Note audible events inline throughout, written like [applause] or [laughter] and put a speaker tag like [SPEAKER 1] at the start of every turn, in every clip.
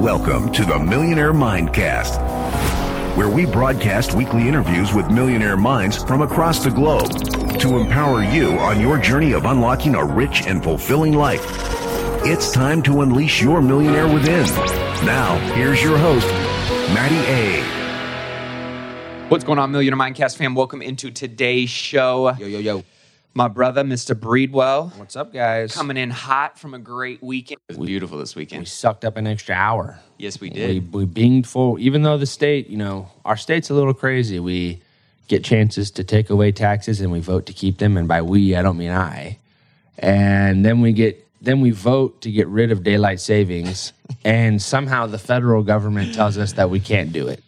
[SPEAKER 1] Welcome to the Millionaire Mindcast, where we broadcast weekly interviews with millionaire minds from across the globe to empower you on your journey of unlocking a rich and fulfilling life. It's time to unleash your millionaire within. Now, here's your host, Matty A.
[SPEAKER 2] What's going on, Millionaire Mindcast fam? Welcome into today's show.
[SPEAKER 3] Yo, yo, yo.
[SPEAKER 2] My brother, Mr. Breedwell,
[SPEAKER 3] What's up, guys?
[SPEAKER 2] coming in hot from a great weekend. It was beautiful this weekend.
[SPEAKER 3] We
[SPEAKER 2] weekend.
[SPEAKER 3] sucked up an extra hour.
[SPEAKER 2] Yes, we
[SPEAKER 3] We,
[SPEAKER 2] did.
[SPEAKER 3] we binged full, even though the state, you know, our state's a little crazy. We get chances to take away taxes and we vote to keep them. And by we, I don't mean I. And then we get, then we vote to get rid of daylight savings. [laughs] and somehow the federal government tells us that we can't do it.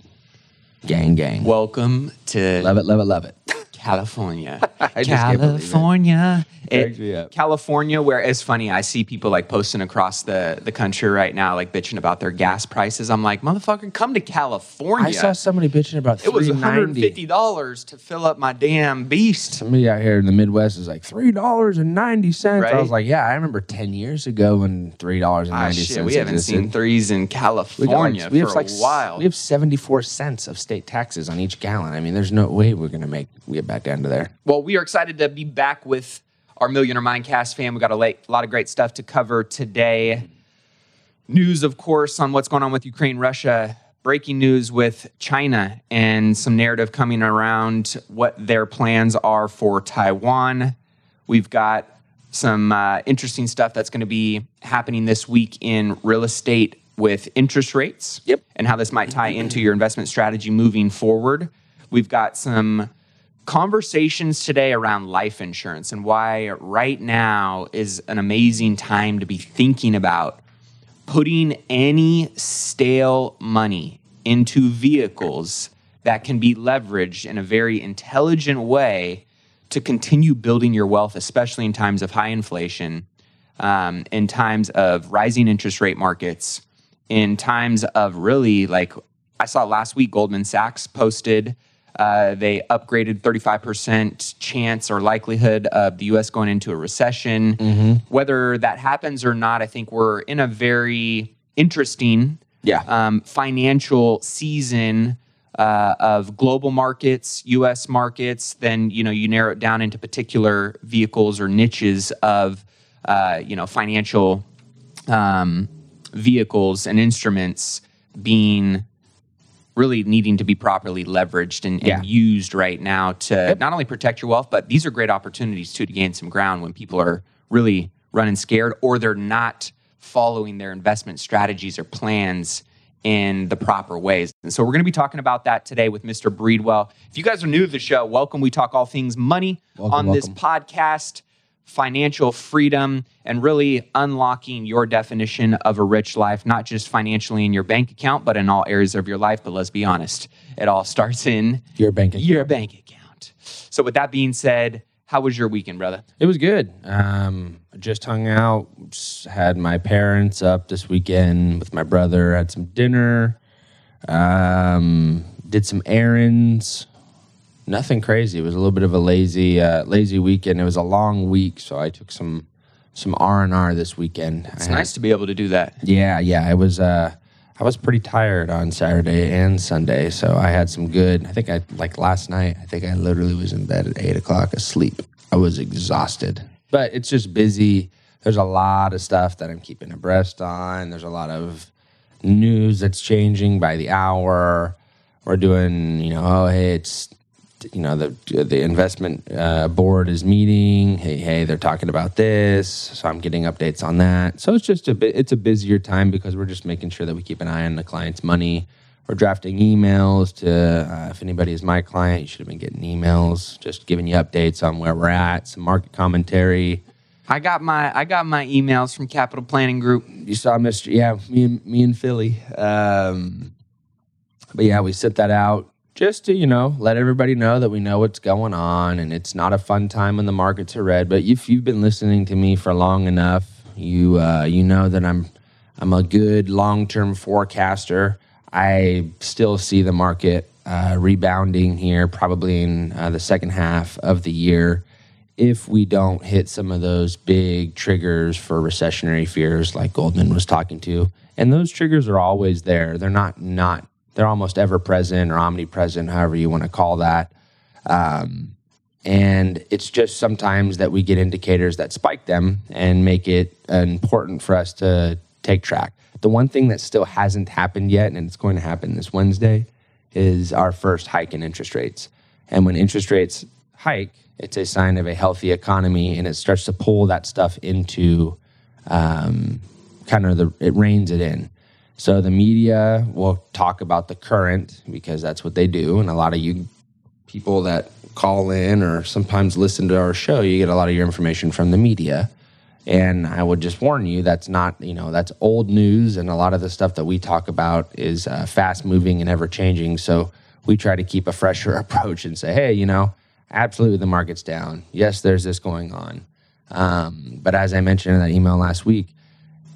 [SPEAKER 3] Gang, gang.
[SPEAKER 2] Welcome to
[SPEAKER 3] love it, love it, love it.
[SPEAKER 2] California. [laughs]
[SPEAKER 3] I just can't believe it.
[SPEAKER 2] California.
[SPEAKER 3] Cracks me up.
[SPEAKER 2] California, where it's funny, I see people like posting across the, the country right now, like bitching about their gas prices. I'm like, motherfucker, come to California.
[SPEAKER 3] I saw somebody bitching about
[SPEAKER 2] it was
[SPEAKER 3] $3.90.
[SPEAKER 2] $150 to fill up my damn beast.
[SPEAKER 3] Somebody out here in the Midwest is like three dollars and ninety cents. I was like, yeah, I remember ten years ago when three dollars and
[SPEAKER 2] Ah,
[SPEAKER 3] ninety
[SPEAKER 2] shit, we haven't seen threes in California
[SPEAKER 3] we have
[SPEAKER 2] for
[SPEAKER 3] like
[SPEAKER 2] a
[SPEAKER 3] s-
[SPEAKER 2] while.
[SPEAKER 3] We have seventy four cents of state taxes on each gallon. I mean, there's no way we're gonna make we get back down to there.
[SPEAKER 2] Well, we are excited to be back with our Millionaire Mindcast fam. We got a lot of great stuff to cover today. News, of course, on what's going on with Ukraine, Russia. Breaking news with China and some narrative coming around what their plans are for Taiwan. We've got some uh, interesting stuff that's going to be happening this week in real estate with interest rates
[SPEAKER 3] Yep.
[SPEAKER 2] and how this might tie into your investment strategy moving forward. We've got some conversations today around life insurance and why right now is an amazing time to be thinking about putting any stale money into vehicles that can be leveraged in a very intelligent way to continue building your wealth, especially in times of high inflation, um, in times of rising interest rate markets, in times of really like I saw last week, Goldman Sachs posted uh, they upgraded 35% chance or likelihood of the US going into a recession. Whether that happens or not, I think we're in a very interesting
[SPEAKER 3] Yeah.
[SPEAKER 2] um, financial season uh, of global markets, U.S. markets. Then you know you narrow it down into particular vehicles or niches of uh, you know financial um, vehicles and instruments being really needing to be properly leveraged and, and used right now to not only protect your wealth, but these are great opportunities too to gain some ground when people are really running scared or they're not following their investment strategies or plans in the proper ways. And so we're going to be talking about that today with Mr. Breedwell. If you guys are new to the show, welcome. We talk all things money
[SPEAKER 3] Welcome,
[SPEAKER 2] on this podcast financial freedom and really unlocking your definition of a rich life, not just financially in your bank account, but in all areas of your life. But let's be honest, it all starts in
[SPEAKER 3] Your bank account.
[SPEAKER 2] your bank account. So, with that being said, How was your weekend, brother?
[SPEAKER 3] It was good. Um, just hung out. Just had my parents up this weekend with my brother. Had some dinner. Um, did some errands. Nothing crazy. It was a little bit of a lazy, uh, lazy weekend. It was a long week, so I took some some R and R this weekend.
[SPEAKER 2] It's nice to be able to do that.
[SPEAKER 3] Yeah, yeah. I was uh, I was pretty tired on Saturday and Sunday, so I had some good. I think I like last night. I think I literally was in bed at eight o'clock asleep. I was exhausted, but it's just busy. There's a lot of stuff that I'm keeping abreast on. There's a lot of news that's changing by the hour. We're doing, you know, oh hey, it's you know the the investment uh, board is meeting. Hey, hey, they're talking about this, so I'm getting updates on that. So it's just a bit. It's a busier time because we're just making sure that we keep an eye on the client's money. We're drafting emails to uh, if anybody is my client, you should have been getting emails, just giving you updates on where we're at, some market commentary.
[SPEAKER 2] I got my I got my emails from Capital Planning Group.
[SPEAKER 3] You saw Mr. Yeah, me and me and Philly. Um, but yeah, we sent that out just to you know let everybody know that we know what's going on and it's not a fun time when the markets are red. But if you've been listening to me for long enough you uh, you know that i'm i'm a good long-term forecaster. I still see the market uh, rebounding here probably in uh, the second half of the year if we don't hit some of those big triggers for recessionary fears like goldman was talking to. And those triggers are always there. They're not not they're almost ever present or omnipresent, however you want to call that. Um, and it's just sometimes that we get indicators that spike them and make it important for us to take track. The one thing that still hasn't happened yet, and it's going to happen this Wednesday, is our first hike in interest rates. And when interest rates hike, it's a sign of a healthy economy and it starts to pull that stuff into um, kind of the, it reins it in. So the media will talk about the current because that's what they do. And a lot of you people that call in or sometimes listen to our show, you get a lot of your information from the media. And I would just warn you that's not, you know, that's old news. And a lot of the stuff that we talk about is uh, fast moving and ever changing. So we try to keep a fresher [laughs] approach and say, hey, you know, absolutely the market's down. Yes, there's this going on. Um, but as I mentioned in that email last week,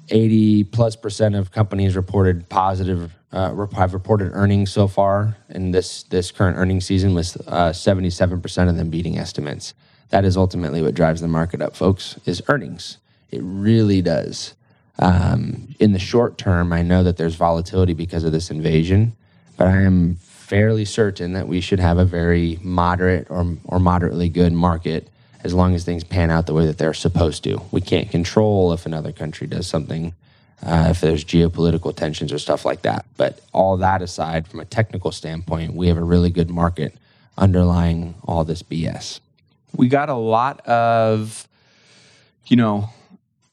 [SPEAKER 3] 80 plus percent of companies reported positive uh, have reported earnings so far in this this current earnings season with uh, 77% of them beating estimates. That is ultimately what drives the market up folks is earnings. It really does. Um, in the short term i know that there's volatility because of this invasion but i am fairly certain that we should have a very moderate or, or moderately good market as long as things pan out the way that they're supposed to. We can't control if another country does something, uh, if there's geopolitical tensions or stuff like that. But all that aside, from a technical standpoint, we have a really good market underlying all this BS.
[SPEAKER 2] We got a lot of, you know,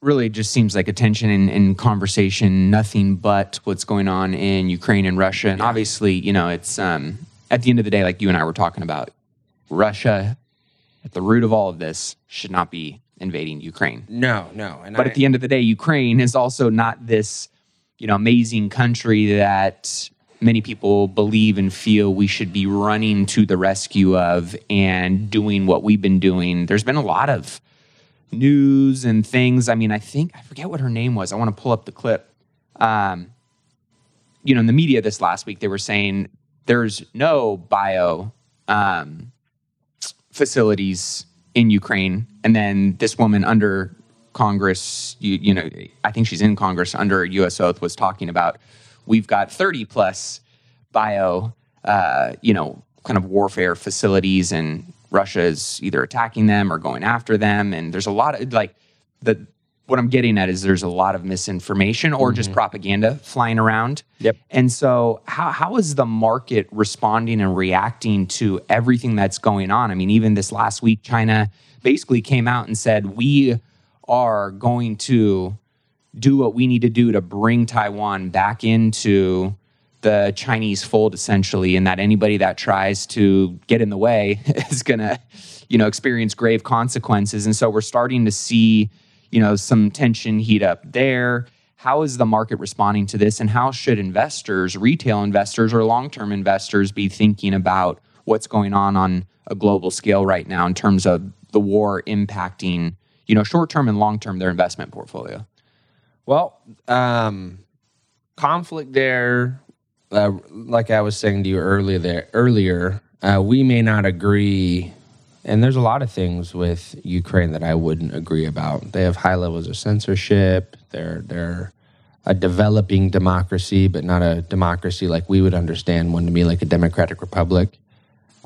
[SPEAKER 2] really just seems like attention and, and conversation, nothing but what's going on in Ukraine and Russia. And obviously, you know, it's um, at the end of the day, like you and I were talking about, Russia at the root of all of this should not be invading Ukraine.
[SPEAKER 3] No, no.
[SPEAKER 2] And but I, at the end of the day, Ukraine is also not this, you know, amazing country that many people believe and feel we should be running to the rescue of and doing what we've been doing. There's been a lot of news and things. I mean, I think I forget what her name was. I want to pull up the clip. Um, you know, in the media this last week, they were saying there's no bio um, facilities in Ukraine, and then this woman under Congress, you, you know, I think she's in Congress under U.S. oath, was talking about we've got 30 plus bio, uh, you know, kind of warfare facilities, and Russia is either attacking them or going after them, and there's a lot of like the what I'm getting at is there's a lot of misinformation or mm-hmm. just propaganda flying around.
[SPEAKER 3] Yep.
[SPEAKER 2] And so how how is the market responding and reacting to everything that's going on? I mean, even this last week, China basically came out and said we are going to do what we need to do to bring Taiwan back into the Chinese fold essentially and that anybody that tries to get in the way [laughs] is going to you know experience grave consequences and so we're starting to see you know some tension heat up there how is the market responding to this and how should investors retail investors or long-term investors be thinking about what's going on on a global scale right now in terms of the war impacting, you know, short term and long term their investment portfolio?
[SPEAKER 3] Well, um, conflict there, uh, like I was saying to you earlier, there earlier, uh, we may not agree, and there's a lot of things with Ukraine that I wouldn't agree about. They have high levels of censorship. They're they're a developing democracy, but not a democracy like we would understand one to be like a democratic republic.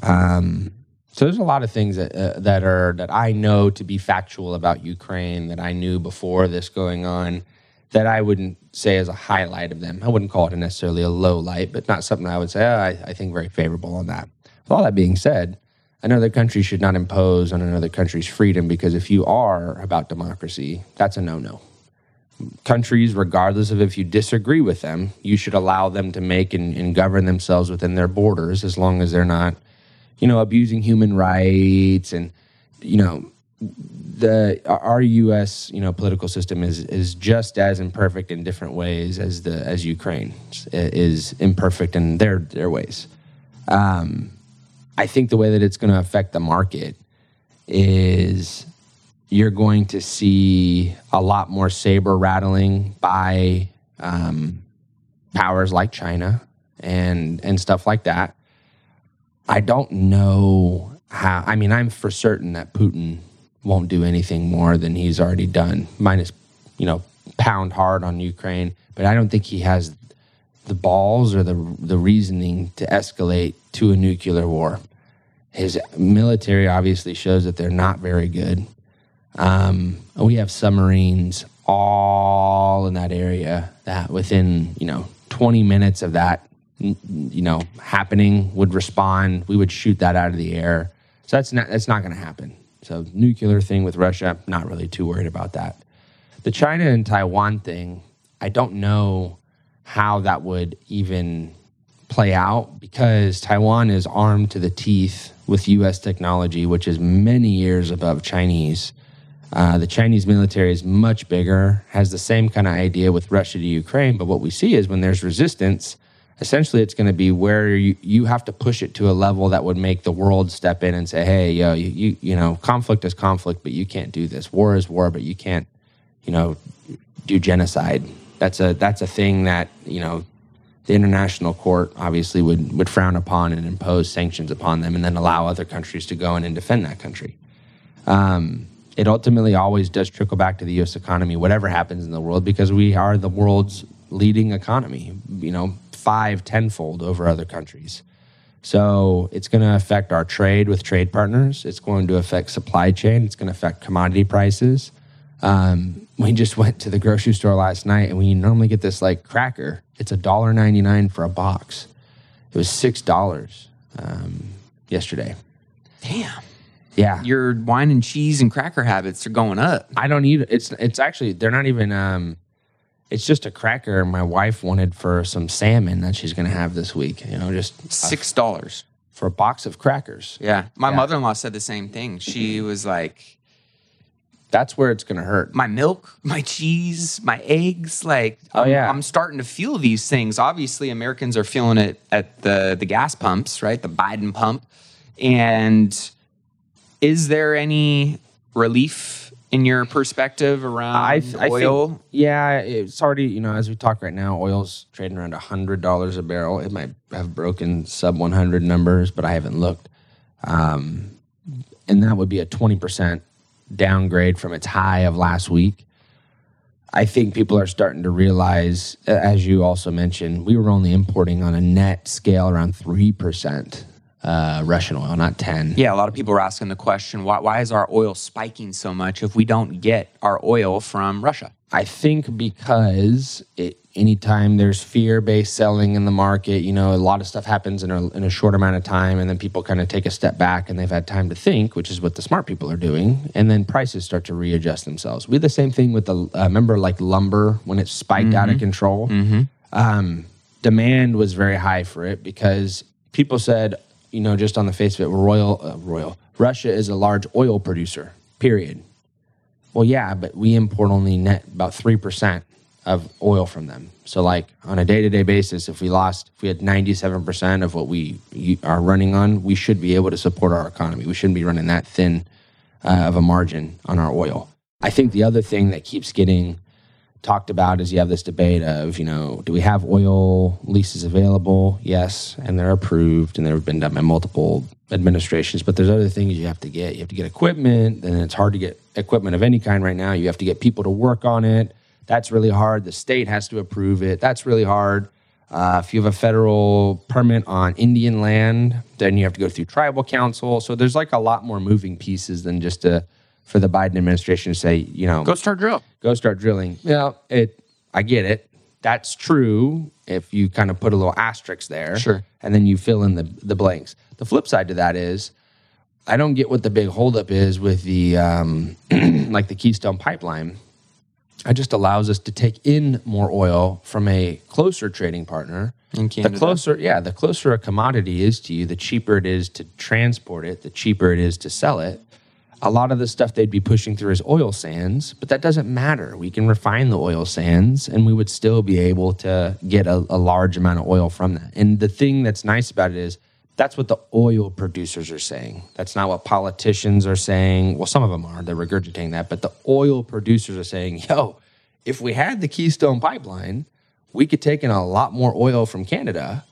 [SPEAKER 3] Um, so there's a lot of things that uh, that are that I know to be factual about Ukraine that I knew before this going on that I wouldn't say as a highlight of them. I wouldn't call it necessarily a low light, but not something I would say oh, I, I think very favorable on that. With all that being said, another country should not impose on another country's freedom because if you are about democracy, that's a no-no. Countries, regardless of if you disagree with them, you should allow them to make and, and govern themselves within their borders as long as they're not you know, abusing human rights and, you know, the our U.S. you know political system is is just as imperfect in different ways as the as Ukraine is imperfect in their their ways. Um, I think the way that it's going to affect the market is you're going to see a lot more saber rattling by um, powers like China and and stuff like that. I don't know how. I mean, I'm for certain that Putin won't do anything more than he's already done, minus, you know, pound hard on Ukraine. But I don't think he has the balls or the the reasoning to escalate to a nuclear war. His military obviously shows that they're not very good. Um, we have submarines all in that area that within you know 20 minutes of that you know, happening would respond. We would shoot that out of the air. So that's not that's not going to happen. So nuclear thing with Russia, not really too worried about that. The China and Taiwan thing, I don't know how that would even play out because Taiwan is armed to the teeth with U.S. technology, which is many years above Chinese. Uh, the Chinese military is much bigger, has the same kind of idea with Russia to Ukraine. But what we see is when there's resistance, essentially it's going to be where you, you have to push it to a level that would make the world step in and say hey yo you, you, you know conflict is conflict but you can't do this war is war but you can't you know do genocide that's a that's a thing that you know the international court obviously would would frown upon and impose sanctions upon them and then allow other countries to go in and defend that country um, it ultimately always does trickle back to the U.S. economy, whatever happens in the world, because we are the world's leading economy. You know, five, tenfold over other countries. So it's going to affect our trade with trade partners. It's going to affect supply chain. It's going to affect commodity prices. Um, we just went to the grocery store last night, and we normally get this like cracker. It's a dollar ninety nine for a box. It was six dollars um, yesterday.
[SPEAKER 2] Damn.
[SPEAKER 3] Yeah,
[SPEAKER 2] Your wine and cheese and cracker habits are going up.
[SPEAKER 3] I don't eat. It's it's actually they're not even. Um, it's just a cracker my wife wanted for some salmon that she's going to have this week. You know, just
[SPEAKER 2] Six dollars.
[SPEAKER 3] for a box of crackers.
[SPEAKER 2] Yeah. My
[SPEAKER 3] Yeah.
[SPEAKER 2] mother in law said the same thing. She was like,
[SPEAKER 3] That's where it's going to hurt.
[SPEAKER 2] my milk, my cheese, my eggs. Like,
[SPEAKER 3] Oh,
[SPEAKER 2] I'm,
[SPEAKER 3] yeah.
[SPEAKER 2] I'm starting to feel these things. Obviously, Americans are feeling it at the the gas pumps, right? The Biden pump. And is there any relief in your perspective around
[SPEAKER 3] I, I
[SPEAKER 2] oil?
[SPEAKER 3] think, yeah, it's already, you know, as we talk right now, oil's trading around $100 a barrel. It might have broken sub 100 numbers, but I haven't looked. Um, and that would be a 20% downgrade from its high of last week. I think people are starting to realize, as you also mentioned, we were only importing on a net scale around 3% uh, Russian oil, not 10.
[SPEAKER 2] Yeah, a lot of people are asking the question why, why is our oil spiking so much if we don't get our oil from Russia?
[SPEAKER 3] I think because it, anytime there's fear-based selling in the market, you know, a lot of stuff happens in a, in a short amount of time, and then people kind of take a step back and they've had time to think, which is what the smart people are doing, and then prices start to readjust themselves. We had the same thing with the uh, remember like lumber when it spiked out of control. Um, demand was very high for it because people said, you know, just on the face of it, Royal, uh, Royal, Russia is a large oil producer. Period. Well, yeah, but we import only net about 3% of oil from them. So, like on a day to day basis, if we lost, if we had 97% of what we are running on, we should be able to support our economy. We shouldn't be running that thin uh, of a margin on our oil. I think the other thing that keeps getting talked about is you have this debate of, you know, do we have oil leases available? Yes, and they're approved and they've been done by multiple administrations, but there's other things you have to get. You have to get equipment, and it's hard to get equipment of any kind right now. You have to get people to work on it. That's really hard. The state has to approve it. That's really hard. Uh, if you have a federal permit on Indian land, then you have to go through tribal council. So there's like a lot more moving pieces than just to, for the Biden administration to say, you know,
[SPEAKER 2] Go start drill.
[SPEAKER 3] go start drilling. Yeah, it. I get it. That's true. If you kind of put a little asterisk there,
[SPEAKER 2] Sure.
[SPEAKER 3] and then you fill in the the blanks. The flip side to that is, I don't get what the big holdup is with the um, [clears throat] like the Keystone Pipeline. It just allows us to take in more oil from a closer trading partner.
[SPEAKER 2] In Canada.
[SPEAKER 3] The closer, yeah, the closer a commodity is to you, the cheaper it is to transport it, the cheaper it is to sell it. A lot of the stuff they'd be pushing through is oil sands, but that doesn't matter. We can refine the oil sands and we would still be able to get a, a large amount of oil from that. And the thing that's nice about it is that's what the oil producers are saying. That's not what politicians are saying. Well, some of them are, they're regurgitating that, but the oil producers are saying, yo, if we had the Keystone pipeline, we could take in a lot more oil from Canada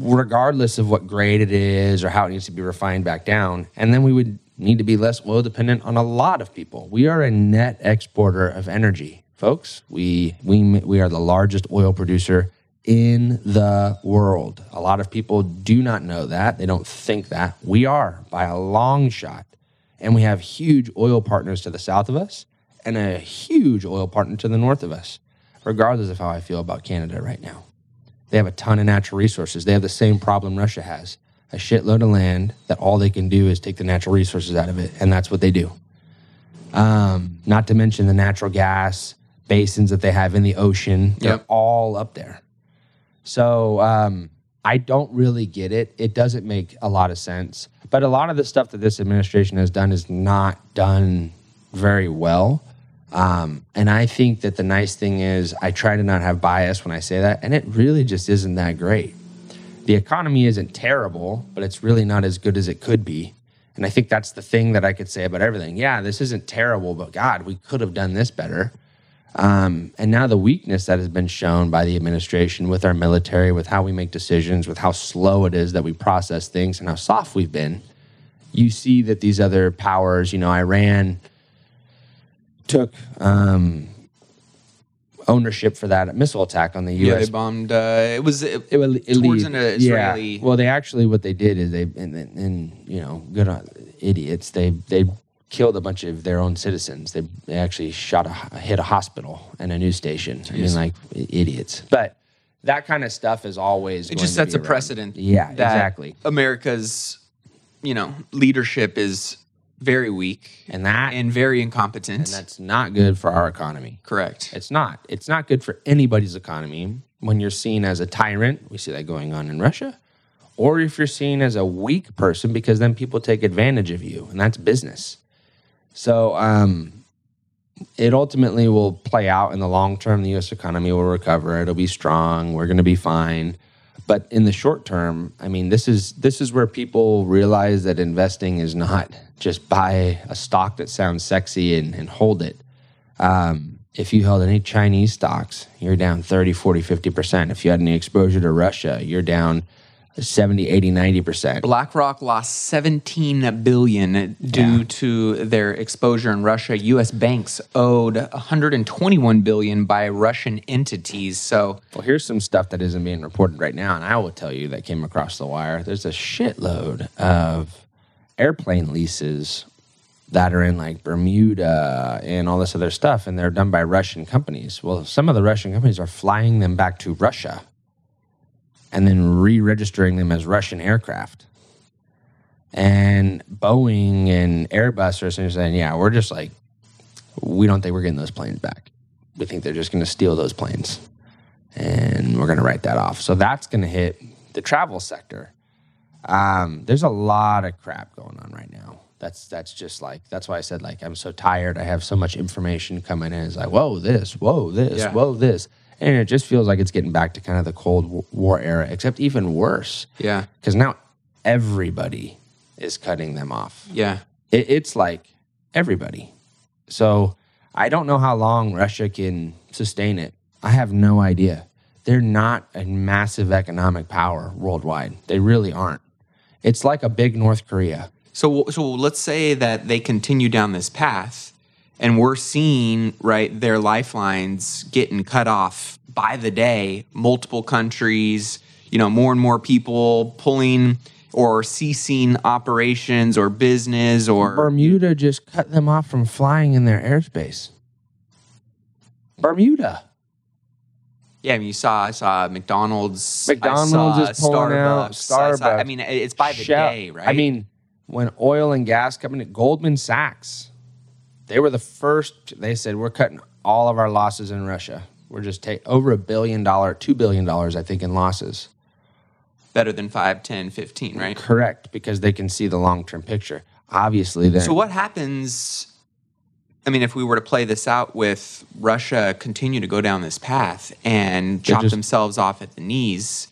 [SPEAKER 3] regardless of what grade it is or how it needs to be refined back down. And then we would need to be less oil dependent on a lot of people. We are a net exporter of energy, folks. We we we are the largest oil producer in the world. A lot of people do not know that. They don't think that. We are by a long shot. And we have huge oil partners to the south of us and a huge oil partner to the north of us, regardless of how I feel about Canada right now. They have a ton of natural resources. They have the same problem Russia has a shitload of land that all they can do is take the natural resources out of it. And that's what they do. Um, not to mention the natural gas basins that they have in the ocean. They're
[SPEAKER 2] Yep.
[SPEAKER 3] all up there. So um, I don't really get it. It doesn't make a lot of sense. But a lot of the stuff that this administration has done is not done very well. Um, and I think that the nice thing is I try to not have bias when I say that, and it really just isn't that great. The economy isn't terrible, but it's really not as good as it could be. And I think that's the thing that I could say about everything. Yeah, this isn't terrible, but God, we could have done this better. Um, and now the weakness that has been shown by the administration with our military, with how we make decisions, with how slow it is that we process things, and how soft we've been, you see that these other powers, you know, Iran took um, ownership for that missile attack on the U.S.
[SPEAKER 2] Yeah, they bombed. Uh, it was it,
[SPEAKER 3] It was
[SPEAKER 2] towards an Israeli.
[SPEAKER 3] Yeah. Well, they actually what they did is they and, and, you know good on idiots. They they killed a bunch of their own citizens. They they actually shot a hit a hospital and a news station. I mean, like idiots. But that kind of stuff is always
[SPEAKER 2] it just sets a
[SPEAKER 3] around.
[SPEAKER 2] precedent.
[SPEAKER 3] Yeah, exactly.
[SPEAKER 2] America's, you know, leadership is very weak
[SPEAKER 3] And that and,
[SPEAKER 2] very incompetent.
[SPEAKER 3] And that's not good for our economy.
[SPEAKER 2] correct.
[SPEAKER 3] It's not. It's not good for anybody's economy when you're seen as a tyrant. We see that going on in Russia. Or if you're seen as a weak person, because then people take advantage of you, and that's business. So um, it ultimately will play out in the long term. The U.S. economy will recover. It'll be strong. We're going to be fine. But in the short term, I mean, this is this is where people realize that investing is not just buy a stock that sounds sexy and, and hold it um, if you held any Chinese stocks, you're down 30, 40, 50%. If you had any exposure to Russia, you're down 70, 80, 90%.
[SPEAKER 2] BlackRock lost 17 billion due
[SPEAKER 3] Yeah.
[SPEAKER 2] to their exposure in Russia. US banks owed 121 billion by Russian entities. So,
[SPEAKER 3] Well, here's some stuff that isn't being reported right now, and I will tell you that came across the wire. There's a shitload of airplane leases that are in like Bermuda and all this other stuff, and they're done by Russian companies. Well, some of the Russian companies are flying them back to Russia and then re registering them as Russian aircraft. And Boeing and Airbus are essentially saying, yeah, we're just like, we don't think we're getting those planes back. We think they're just going to steal those planes and we're going to write that off. So that's going to hit the travel sector. Um, there's a lot of crap going on right now. That's that's just like that's why I said like I'm so tired. I have so much information coming in. It's like whoa this, whoa this,
[SPEAKER 2] Yeah.
[SPEAKER 3] whoa this, and it just feels like it's getting back to kind of the Cold War era, except even worse
[SPEAKER 2] yeah.
[SPEAKER 3] because now everybody is cutting them off.
[SPEAKER 2] Yeah.
[SPEAKER 3] it, it's like everybody. So I don't know how long Russia can sustain it. I have no idea. They're not a massive economic power worldwide. They really aren't. It's like a big North Korea.
[SPEAKER 2] So, so let's say that they continue down this path, and we're seeing right their lifelines getting cut off by the day. Multiple countries, you know, more and more people pulling or ceasing operations or business or
[SPEAKER 3] Bermuda just cut them off from flying in their airspace. Bermuda.
[SPEAKER 2] Yeah, I mean, you saw I saw McDonald's.
[SPEAKER 3] McDonald's
[SPEAKER 2] I saw
[SPEAKER 3] is pulling out,
[SPEAKER 2] Starbucks. I, saw- I mean, it's by the
[SPEAKER 3] Shell-
[SPEAKER 2] day, right?
[SPEAKER 3] I mean, when oil and gas coming to Goldman Sachs, they were the first. They said we're cutting all of our losses in Russia. We're just take over a billion dollar, two billion dollars, I think, in losses.
[SPEAKER 2] better than 5, 10, 15, right?
[SPEAKER 3] Correct, because they can see the long term picture. Obviously, then
[SPEAKER 2] So what happens? I mean, if we were to play this out with Russia continue to go down this path and chop
[SPEAKER 3] just-
[SPEAKER 2] themselves off at the knees,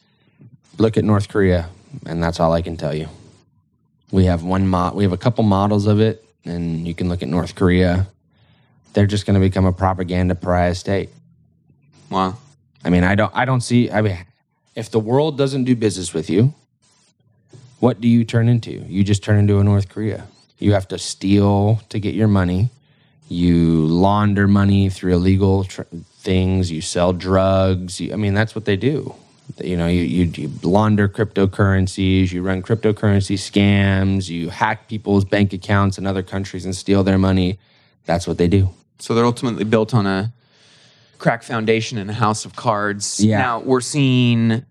[SPEAKER 3] look at North Korea, and that's all I can tell you. We have one mod. We have a couple models of it, and you can look at North Korea. They're just going to become a propaganda pariah state.
[SPEAKER 2] well,
[SPEAKER 3] I mean, I don't, I don't see. I mean, if the world doesn't do business with you, what do you turn into? You just turn into a North Korea. You have to steal to get your money. You launder money through illegal tr- things. You sell drugs. You, I mean, that's what they do. You know, you, you, you launder cryptocurrencies. You run cryptocurrency scams. You hack people's bank accounts in other countries and steal their money. That's what they do.
[SPEAKER 2] so they're ultimately built on a crack foundation and a house of cards.
[SPEAKER 3] Yeah.
[SPEAKER 2] Now we're seeing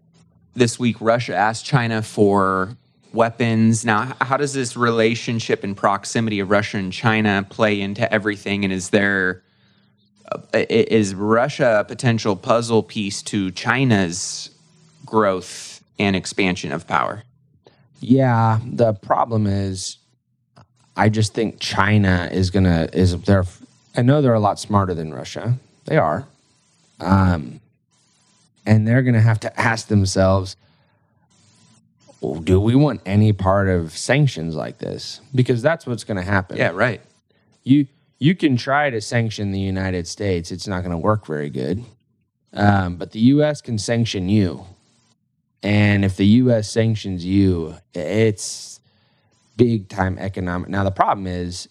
[SPEAKER 2] this week Russia asked China for weapons. Now, how does this relationship and proximity of Russia and China play into everything? And is there uh, is Russia a potential puzzle piece to China's growth and expansion of power?
[SPEAKER 3] Yeah, the problem is, I just think China is gonna is they're. I know they're a lot smarter than Russia. They are, um, and they're gonna have to ask themselves, well, do we want any part of sanctions like this? Because that's what's gonna happen.
[SPEAKER 2] Yeah, right.
[SPEAKER 3] you you can try to sanction the United States. It's not going to work very good. Um, but the U.S. can sanction you, and if the U.S. sanctions you, it's big time economic. Now the problem is,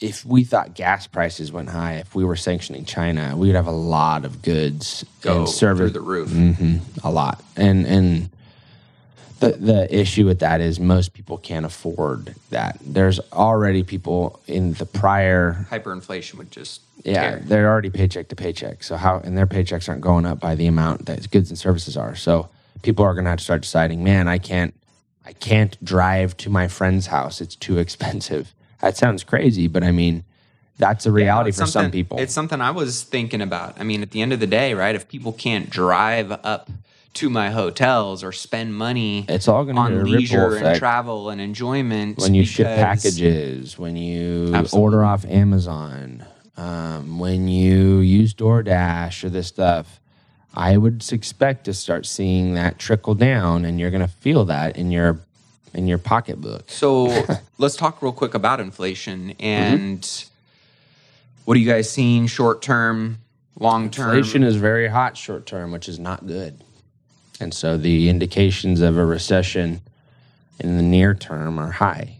[SPEAKER 3] if we thought gas prices went high, if we were sanctioning China, we would have a lot of goods
[SPEAKER 2] Go
[SPEAKER 3] and service
[SPEAKER 2] through the roof.
[SPEAKER 3] hmm a lot. And and the the issue with that is most people can't afford that. There's already people in the prior
[SPEAKER 2] Hyperinflation would just
[SPEAKER 3] yeah,
[SPEAKER 2] tear.
[SPEAKER 3] they're already paycheck to paycheck. So how and their paychecks aren't going up by the amount that goods and services are. So people are going to have to start deciding, man, I can't I can't drive to my friend's house. It's too expensive. [laughs] That sounds crazy, but I mean, that's a reality
[SPEAKER 2] It's
[SPEAKER 3] for some people.
[SPEAKER 2] It's something I was thinking about. I mean, at the end of the day, right? If people can't drive up to my hotels or spend money
[SPEAKER 3] It's all gonna
[SPEAKER 2] on leisure and travel and enjoyment
[SPEAKER 3] when you ship packages, when you
[SPEAKER 2] Absolutely.
[SPEAKER 3] order off Amazon, um, when you use DoorDash or this stuff, I would expect to start seeing that trickle down, and you're going to feel that in your in your pocketbook.
[SPEAKER 2] So [laughs] let's talk real quick about inflation
[SPEAKER 3] Mm-hmm.
[SPEAKER 2] and what are you guys seeing short term, long term?
[SPEAKER 3] Inflation is very hot short term, which is not good, and so the indications of a recession in the near term are high.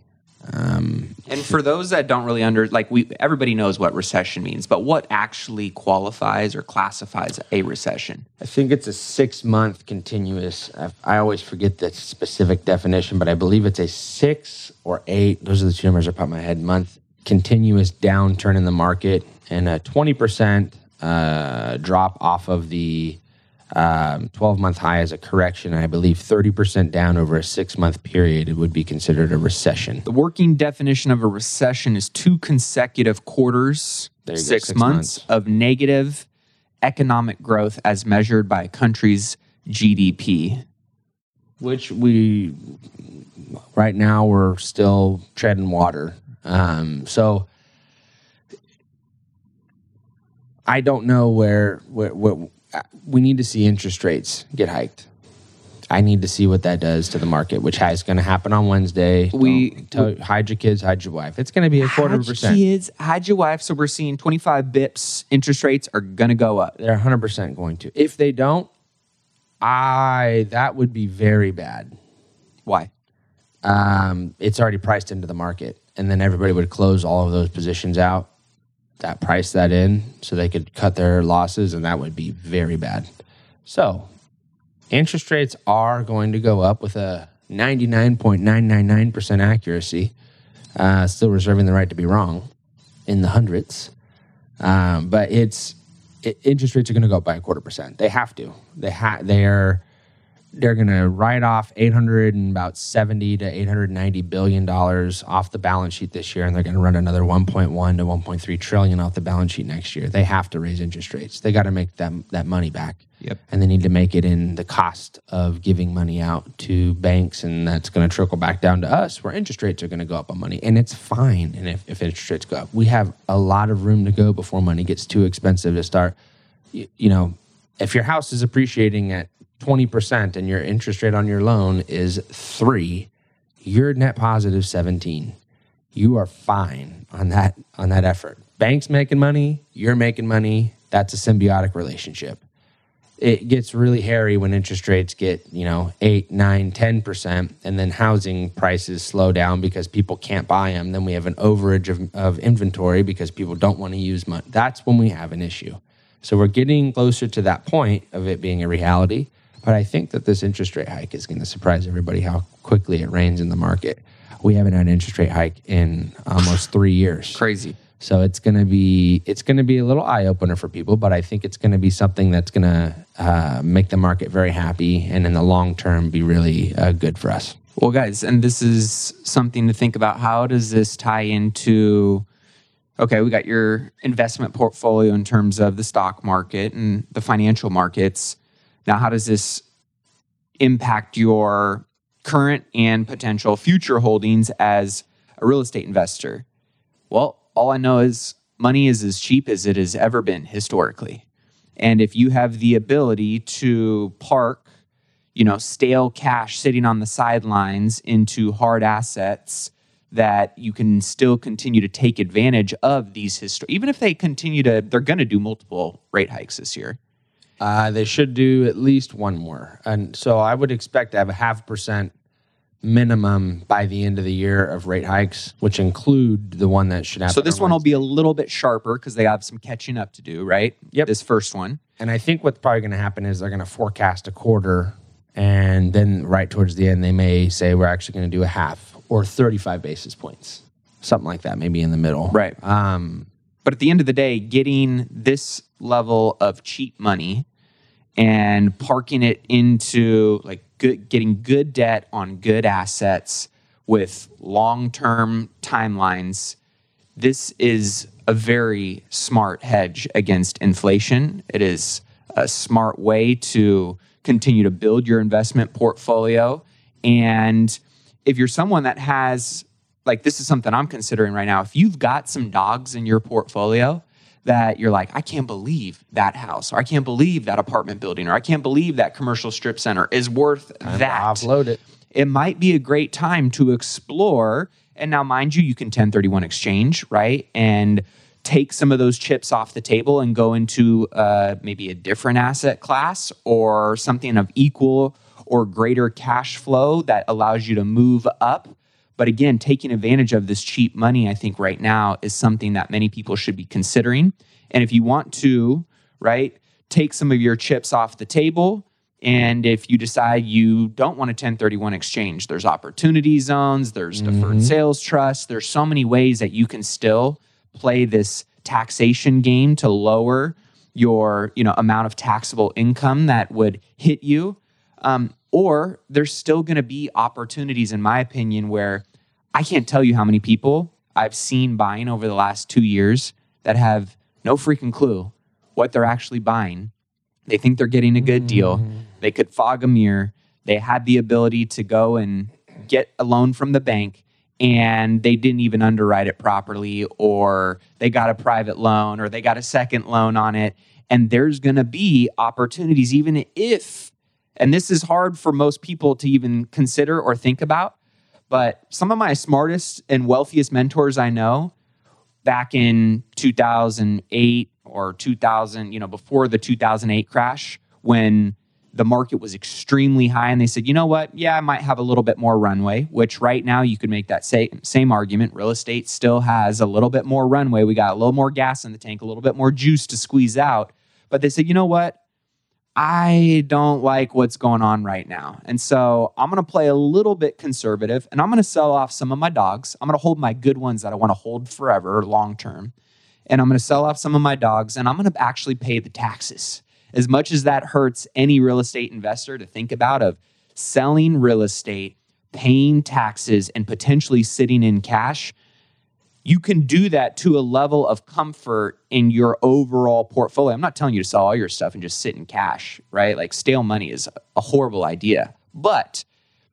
[SPEAKER 3] Um,
[SPEAKER 2] And for those that don't really under like we everybody knows what recession means, but what actually qualifies or classifies a recession?
[SPEAKER 3] I think it's a six month continuous. I, I always forget the specific definition, but I believe it's a six or eight. Those are the two numbers that pop my head. Month continuous downturn in the market and a 20% uh, drop off of the um, 12 month high as a correction. I believe 30% down over a six month period it would be considered a recession.
[SPEAKER 2] The working definition of a recession is two consecutive quarters, six,
[SPEAKER 3] six
[SPEAKER 2] months,
[SPEAKER 3] months.
[SPEAKER 2] of negative economic growth as measured by a country's GDP.
[SPEAKER 3] which we right now we're still treading water. Um, so I don't know where, where, where we need to see interest rates get hiked. I need to see what that does to the market, which is going to happen on Wednesday.
[SPEAKER 2] We-
[SPEAKER 3] tell, hide your kids, hide your wife. It's going to be a quarter of a
[SPEAKER 2] Hide
[SPEAKER 3] percent.
[SPEAKER 2] Kids, hide your wife. So we're seeing 25 bips interest rates are going to go up.
[SPEAKER 3] They're 100% going to. If they don't, I that would be very bad.
[SPEAKER 2] Why?
[SPEAKER 3] Um, it's already priced into the market, and then everybody would close all of those positions out, that price that in, so they could cut their losses, and that would be very bad. So, interest rates are going to go up with a 99.999% accuracy. Uh, still reserving the right to be wrong in the hundreds. Um, but it's it, interest rates are going to go up by a quarter percent. They have to. They ha- they're they're going to write off 800 and about 70 to 890 billion dollars off the balance sheet this year and they're going to run another 1.1 to 1.3 trillion off the balance sheet next year. They have to raise interest rates. They got to make that that money back.
[SPEAKER 2] Yep.
[SPEAKER 3] And they need to make it in the cost of giving money out to banks and that's going to trickle back down to us where interest rates are going to go up on money and it's fine and if, if interest rates go up. We have a lot of room to go before money gets too expensive to start you, you know, if your house is appreciating at 20% and your interest rate on your loan is three, you're net positive 17. You are fine on that on that effort. Banks making money, you're making money. That's a symbiotic relationship. It gets really hairy when interest rates get, you know, eight, nine, 10%, and then housing prices slow down because people can't buy them. Then we have an overage of, of inventory because people don't want to use money. That's when we have an issue. So we're getting closer to that point of it being a reality. But I think that this interest rate hike is going to surprise everybody how quickly it reins in the market. We haven't had an interest rate hike in almost [laughs] three years.
[SPEAKER 2] Crazy.
[SPEAKER 3] So it's going to be it's going to be a little eye opener for people, but I think it's going to be something that's going to uh, make the market very happy, and in the long term, be really uh, good for us.
[SPEAKER 2] Well, guys, and this is something to think about. How does this tie into? Okay, we got your investment portfolio in terms of the stock market and the financial markets. Now, how does this impact your current and potential future holdings as a real estate investor? Well, all I know is money is as cheap as it has ever been historically. And if you have the ability to park you know, stale cash sitting on the sidelines into hard assets that you can still continue to take advantage of these history even if they continue to they're going to do multiple rate hikes this year.
[SPEAKER 3] Uh, they should do at least one more, and so I would expect to have a half percent minimum by the end of the year of rate hikes, which include the one that should happen.
[SPEAKER 2] So this
[SPEAKER 3] on
[SPEAKER 2] one will be a little bit sharper because they have some catching up to do, right?
[SPEAKER 3] Yep.
[SPEAKER 2] This first one.
[SPEAKER 3] And I think what's probably going to happen is they're going to forecast a quarter, and then right towards the end, they may say we're actually going to do a half or 35 basis points, something like that, maybe in the middle.
[SPEAKER 2] Right.
[SPEAKER 3] Um,
[SPEAKER 2] But at the end of the day, getting this level of cheap money and parking it into like good, getting good debt on good assets with long term timelines, this is a very smart hedge against inflation. It is a smart way to continue to build your investment portfolio. And if you're someone that has, like, this is something I'm considering right now, if you've got some dogs in your portfolio, that you're like, I can't believe that house, or I can't believe that apartment building, or I can't believe that commercial strip center is worth that
[SPEAKER 3] offload it.
[SPEAKER 2] it might be a great time to explore. And now, mind you, you can 1031 exchange, right? And take some of those chips off the table and go into uh, maybe a different asset class or something of equal or greater cash flow that allows you to move up. But again, taking advantage of this cheap money, I think right now is something that many people should be considering. And if you want to, right, take some of your chips off the table, and if you decide you don't want a 1031 exchange, there's opportunity zones, there's deferred sales trust, there's so many ways that you can still play this taxation game to lower your you know amount of taxable income that would hit you um, or there's still going to be opportunities in my opinion where i can't tell you how many people i've seen buying over the last two years that have no freaking clue what they're actually buying. They think they're getting a good deal. Mm. They could fog a mirror. They had the ability to go and get a loan from the bank and they didn't even underwrite it properly or they got a private loan or they got a second loan on it. And there's going to be opportunities even if and this is hard for most people to even consider or think about, but some of my smartest and wealthiest mentors I know back in 2008 or 2000, you know, before the 2008 crash, when the market was extremely high and they said, you know what? Yeah, I might have a little bit more runway, which right now you could make that same, same argument. Real estate still has a little bit more runway. We got a little more gas in the tank, a little bit more juice to squeeze out. But they said, you know what? I don't like what's going on right now. And so I'm going to play a little bit conservative and I'm going to sell off some of my dogs. I'm going to hold my good ones that I want to hold forever, long term. And I'm going to sell off some of my dogs and I'm going to actually pay the taxes. As much as that hurts any real estate investor to think about of selling real estate, paying taxes and potentially sitting in cash, you can do that to a level of comfort in your overall portfolio. I'm not telling you to sell all your stuff and just sit in cash, right? Like stale money is a horrible idea, but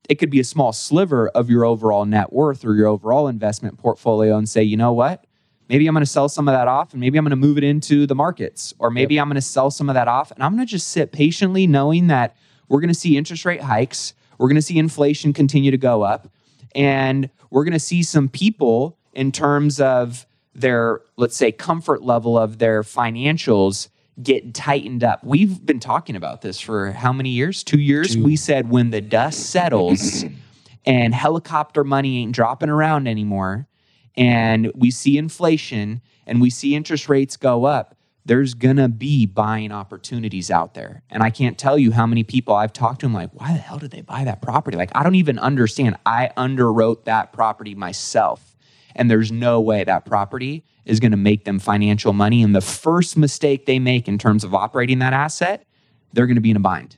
[SPEAKER 2] it could be a small sliver of your overall net worth or your overall investment portfolio and say, you know what? Maybe I'm going to sell some of that off and maybe I'm going to move it into the markets or maybe yep. I'm going to sell some of that off and I'm going to just sit patiently knowing that we're going to see interest rate hikes, we're going to see inflation continue to go up, and we're going to see some people in terms of their, let's say, comfort level of their financials get tightened up. We've been talking about this for how many years? Two years. Two. We said when the dust settles [clears throat] and helicopter money ain't dropping around anymore, and we see inflation and we see interest rates go up, there's gonna be buying opportunities out there. And I can't tell you how many people I've talked to. I'm like, why the hell did they buy that property? Like, I don't even understand. I underwrote that property myself and there's no way that property is going to make them financial money. And the first mistake they make in terms of operating that asset, they're going to be in a bind.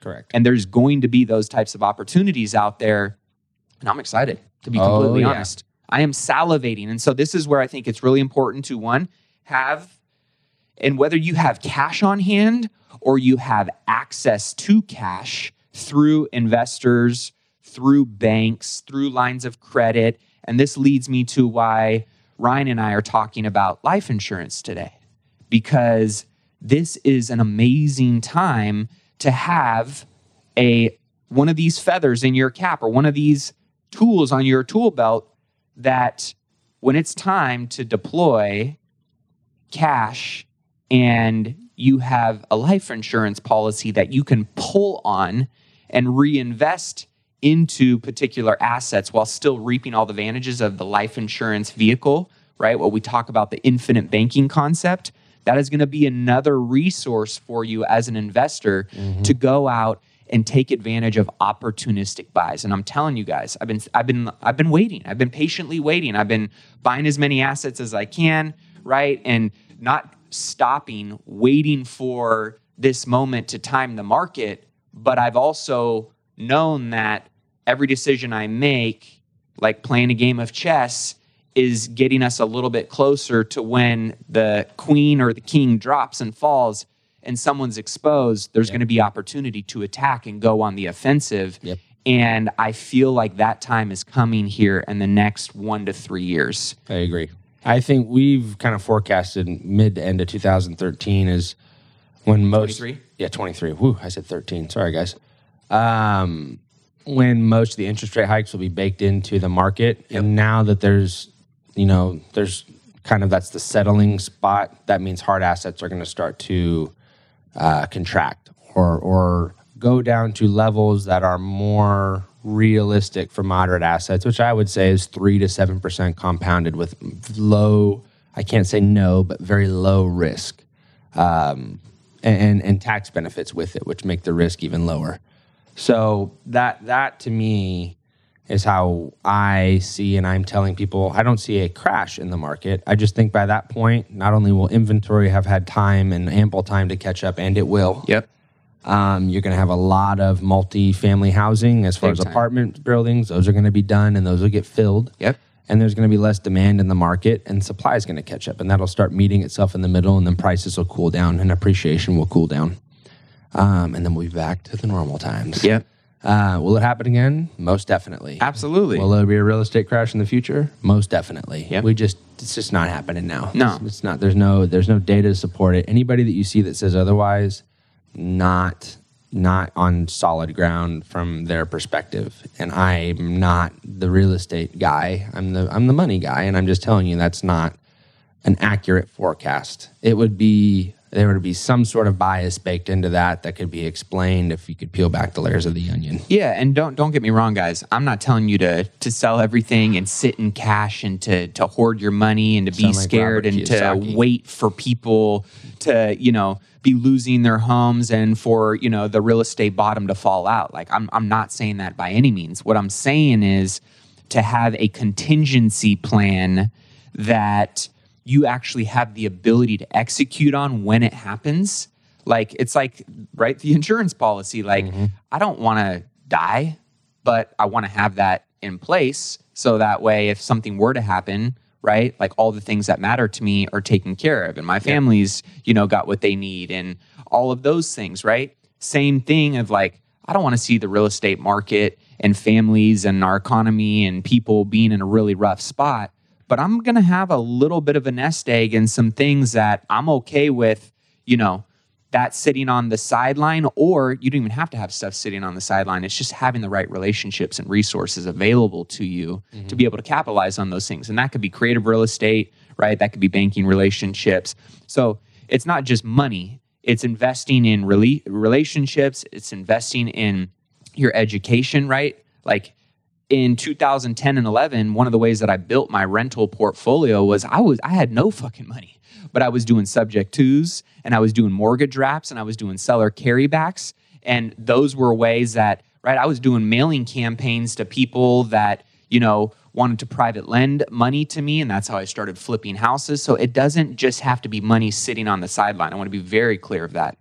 [SPEAKER 3] Correct.
[SPEAKER 2] And there's going to be those types of opportunities out there. And I'm excited to be oh, completely oh, yeah. honest. I am salivating. And so this is where I think it's really important to one, have, and whether you have cash on hand or you have access to cash through investors, through banks, through lines of credit, and this leads me to why Ryan and I are talking about life insurance today, because this is an amazing time to have a one of these feathers in your cap or one of these tools on your tool belt that when it's time to deploy cash and you have a life insurance policy that you can pull on and reinvest into particular assets while still reaping all the advantages of the life insurance vehicle, right? What we talk about the infinite banking concept, that is going to be another resource for you as an investor mm-hmm. to go out and take advantage of opportunistic buys. And I'm telling you guys, I've been I've been I've been waiting. I've been patiently waiting. I've been buying as many assets as I can, right? And not stopping waiting for this moment to time the market, but I've also known that every decision I make, like playing a game of chess, is getting us a little bit closer to when the queen or the king drops and falls and someone's exposed, there's yep. going to be opportunity to attack and go on the offensive.
[SPEAKER 3] Yep.
[SPEAKER 2] And I feel like that time is coming here in the next one to three years.
[SPEAKER 3] I agree. I think we've kind of forecasted mid to end of 2013 is when most.
[SPEAKER 2] 23?
[SPEAKER 3] Yeah, 23. Whew, I said 13. Sorry, guys um, when most of the interest rate hikes will be baked into the market. Yep. And now that there's, you know, there's kind of that's the settling spot, that means hard assets are going to start to uh, contract or, or go down to levels that are more realistic for moderate assets, which I would say is three to seven percent compounded with low, I can't say no, but very low risk. Um, and, and tax benefits with it, which make the risk even lower. So that that to me is how I see and I'm telling people I don't see a crash in the market. I just think by that point, not only will inventory have had time and ample time to catch up, and it will.
[SPEAKER 2] Yep.
[SPEAKER 3] Um, you're going to have a lot of multi-family housing as far Big as time. apartment buildings. Those are going to be done and those will get filled.
[SPEAKER 2] Yep.
[SPEAKER 3] And there's going to be less demand in the market, and supply is going to catch up, and that'll start meeting itself in the middle, and then prices will cool down, and appreciation will cool down um, and then we'll be back to the normal times.
[SPEAKER 2] Yep.
[SPEAKER 3] Uh, will it happen again? Most definitely.
[SPEAKER 2] Absolutely.
[SPEAKER 3] Will there be a real estate crash in the future? Most definitely.
[SPEAKER 2] Yep.
[SPEAKER 3] We just it's just not happening now.
[SPEAKER 2] No,
[SPEAKER 3] it's, it's, not. There's no there's no data to support it. Anybody that you see that says otherwise, not not on solid ground from their perspective. And I'm not the real estate guy. I'm the I'm the money guy and I'm just telling you that's not an accurate forecast. It would be there would be some sort of bias baked into that that could be explained if you could peel back the layers of the onion.
[SPEAKER 2] Yeah, and don't don't get me wrong, guys. I'm not telling you to to sell everything and sit in cash and to to hoard your money and to be
[SPEAKER 3] like
[SPEAKER 2] scared
[SPEAKER 3] Robert
[SPEAKER 2] and to wait for people to you know be losing their homes and for you know the real estate bottom to fall out. Like I'm I'm not saying that by any means. What I'm saying is to have a contingency plan that you actually have the ability to execute on when it happens. Like it's like right the insurance policy. Like mm-hmm. I don't want to die, but I want to have that in place so that way if something were to happen, right? Like all the things that matter to me are taken care of and my family's, you know, got what they need and all of those things, right? Same thing of like I don't want to see the real estate market and families and our economy and people being in a really rough spot but I'm going to have a little bit of a nest egg and some things that I'm okay with, you know, that sitting on the sideline, or you don't even have to have stuff sitting on the sideline. It's just having the right relationships and resources available to you to mm-hmm. be able to capitalize on those things. And that could be creative real estate, right? That could be banking relationships. So it's not just money, it's investing in rela- relationships, it's investing in your education, right? Like in 2010 and 11 one of the ways that i built my rental portfolio was i was i had no fucking money but i was doing subject-tos and i was doing mortgage wraps and i was doing seller carrybacks and those were ways that right i was doing mailing campaigns to people that you know wanted to private lend money to me and that's how i started flipping houses. So it doesn't just have to be money sitting on the sideline. I want to be very clear of that.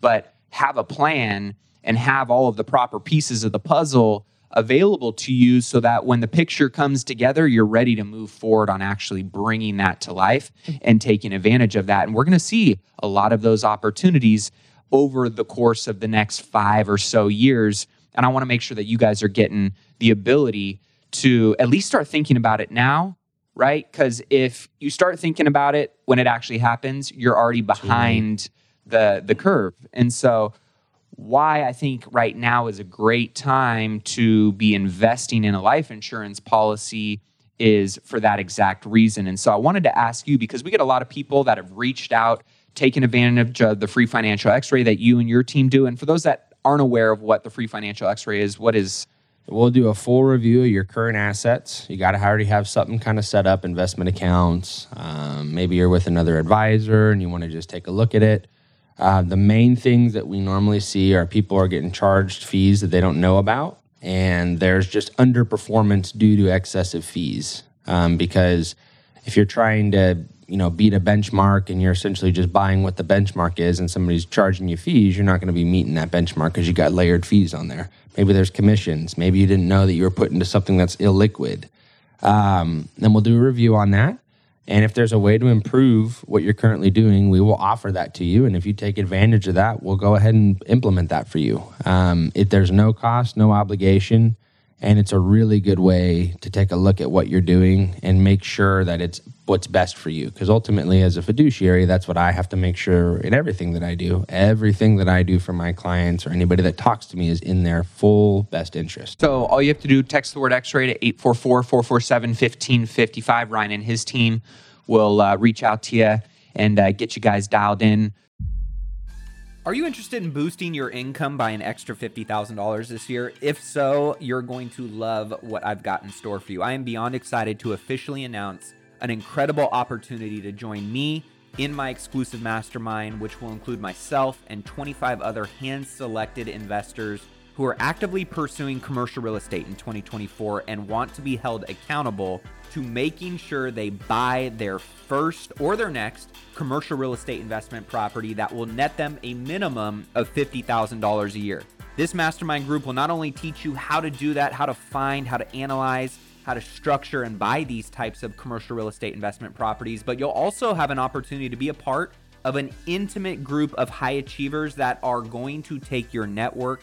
[SPEAKER 2] But have a plan and have all of the proper pieces of the puzzle available to you so that when the picture comes together, you're ready to move forward on actually bringing that to life and taking advantage of that. And we're going to see a lot of those opportunities over the course of the next five or so years. And I want to make sure that you guys are getting the ability to at least start thinking about it now, right? Because if you start thinking about it when it actually happens, you're already behind the the curve. And so why I think right now is a great time to be investing in a life insurance policy is for that exact reason. And so I wanted to ask you because we get a lot of people that have reached out, taken advantage of the free financial x ray that you and your team do. And for those that aren't aware of what the free financial x ray is, what is
[SPEAKER 3] We'll do a full review of your current assets. You got to already have something kind of set up, investment accounts. Um, maybe you're with another advisor and you want to just take a look at it. Uh, the main things that we normally see are people are getting charged fees that they don't know about, and there's just underperformance due to excessive fees. Um, because if you're trying to, you know, beat a benchmark and you're essentially just buying what the benchmark is, and somebody's charging you fees, you're not going to be meeting that benchmark because you got layered fees on there. Maybe there's commissions. Maybe you didn't know that you were put into something that's illiquid. Um, then we'll do a review on that. And if there's a way to improve what you're currently doing, we will offer that to you. And if you take advantage of that, we'll go ahead and implement that for you. Um, if there's no cost, no obligation, and it's a really good way to take a look at what you're doing and make sure that it's what's best for you. Because ultimately, as a fiduciary, that's what I have to make sure in everything that I do. Everything that I do for my clients or anybody that talks to me is in their full best interest.
[SPEAKER 2] So all you have to do, text the word X-ray to 844-447-1555. Ryan and his team will uh, reach out to you and uh, get you guys dialed in. Are you interested in boosting your income by an extra $50,000 this year? If so, you're going to love what I've got in store for you. I am beyond excited to officially announce an incredible opportunity to join me in my exclusive mastermind, which will include myself and 25 other hand selected investors who are actively pursuing commercial real estate in 2024 and want to be held accountable to making sure they buy their first or their next commercial real estate investment property that will net them a minimum of $50,000 a year. This mastermind group will not only teach you how to do that, how to find, how to analyze, how to structure and buy these types of commercial real estate investment properties, but you'll also have an opportunity to be a part of an intimate group of high achievers that are going to take your network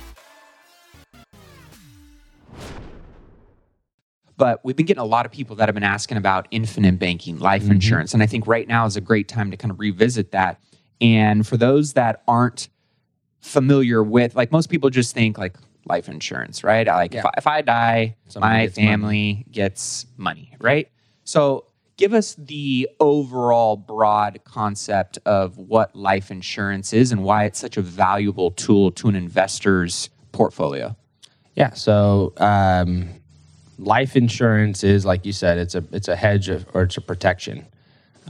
[SPEAKER 2] But we've been getting a lot of people that have been asking about infinite banking, life mm-hmm. insurance. And I think right now is a great time to kind of revisit that. And for those that aren't familiar with, like most people just think like life insurance, right? Like yeah. if, I, if, I die, Somebody my gets family money. gets money, right? So give us the overall broad concept of what life insurance is and why it's such a valuable tool to an investor's portfolio.
[SPEAKER 3] Yeah. So um, life insurance is, like you said, it's a it's a hedge of, or it's a protection.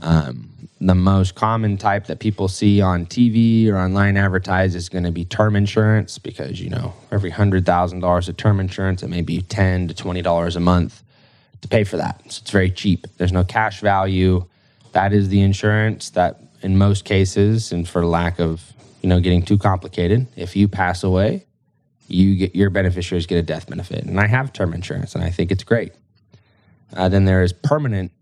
[SPEAKER 3] Um, the most common type that people see on TV or online advertised is going to be term insurance because you know every hundred thousand dollars of term insurance, it may be ten to twenty dollars a month to pay for that. So it's very cheap. There's no cash value. That is the insurance that, in most cases, and for lack of you know getting too complicated, if you pass away, you get your beneficiaries get a death benefit. And I have term insurance, and I think it's great. Uh, then there is permanent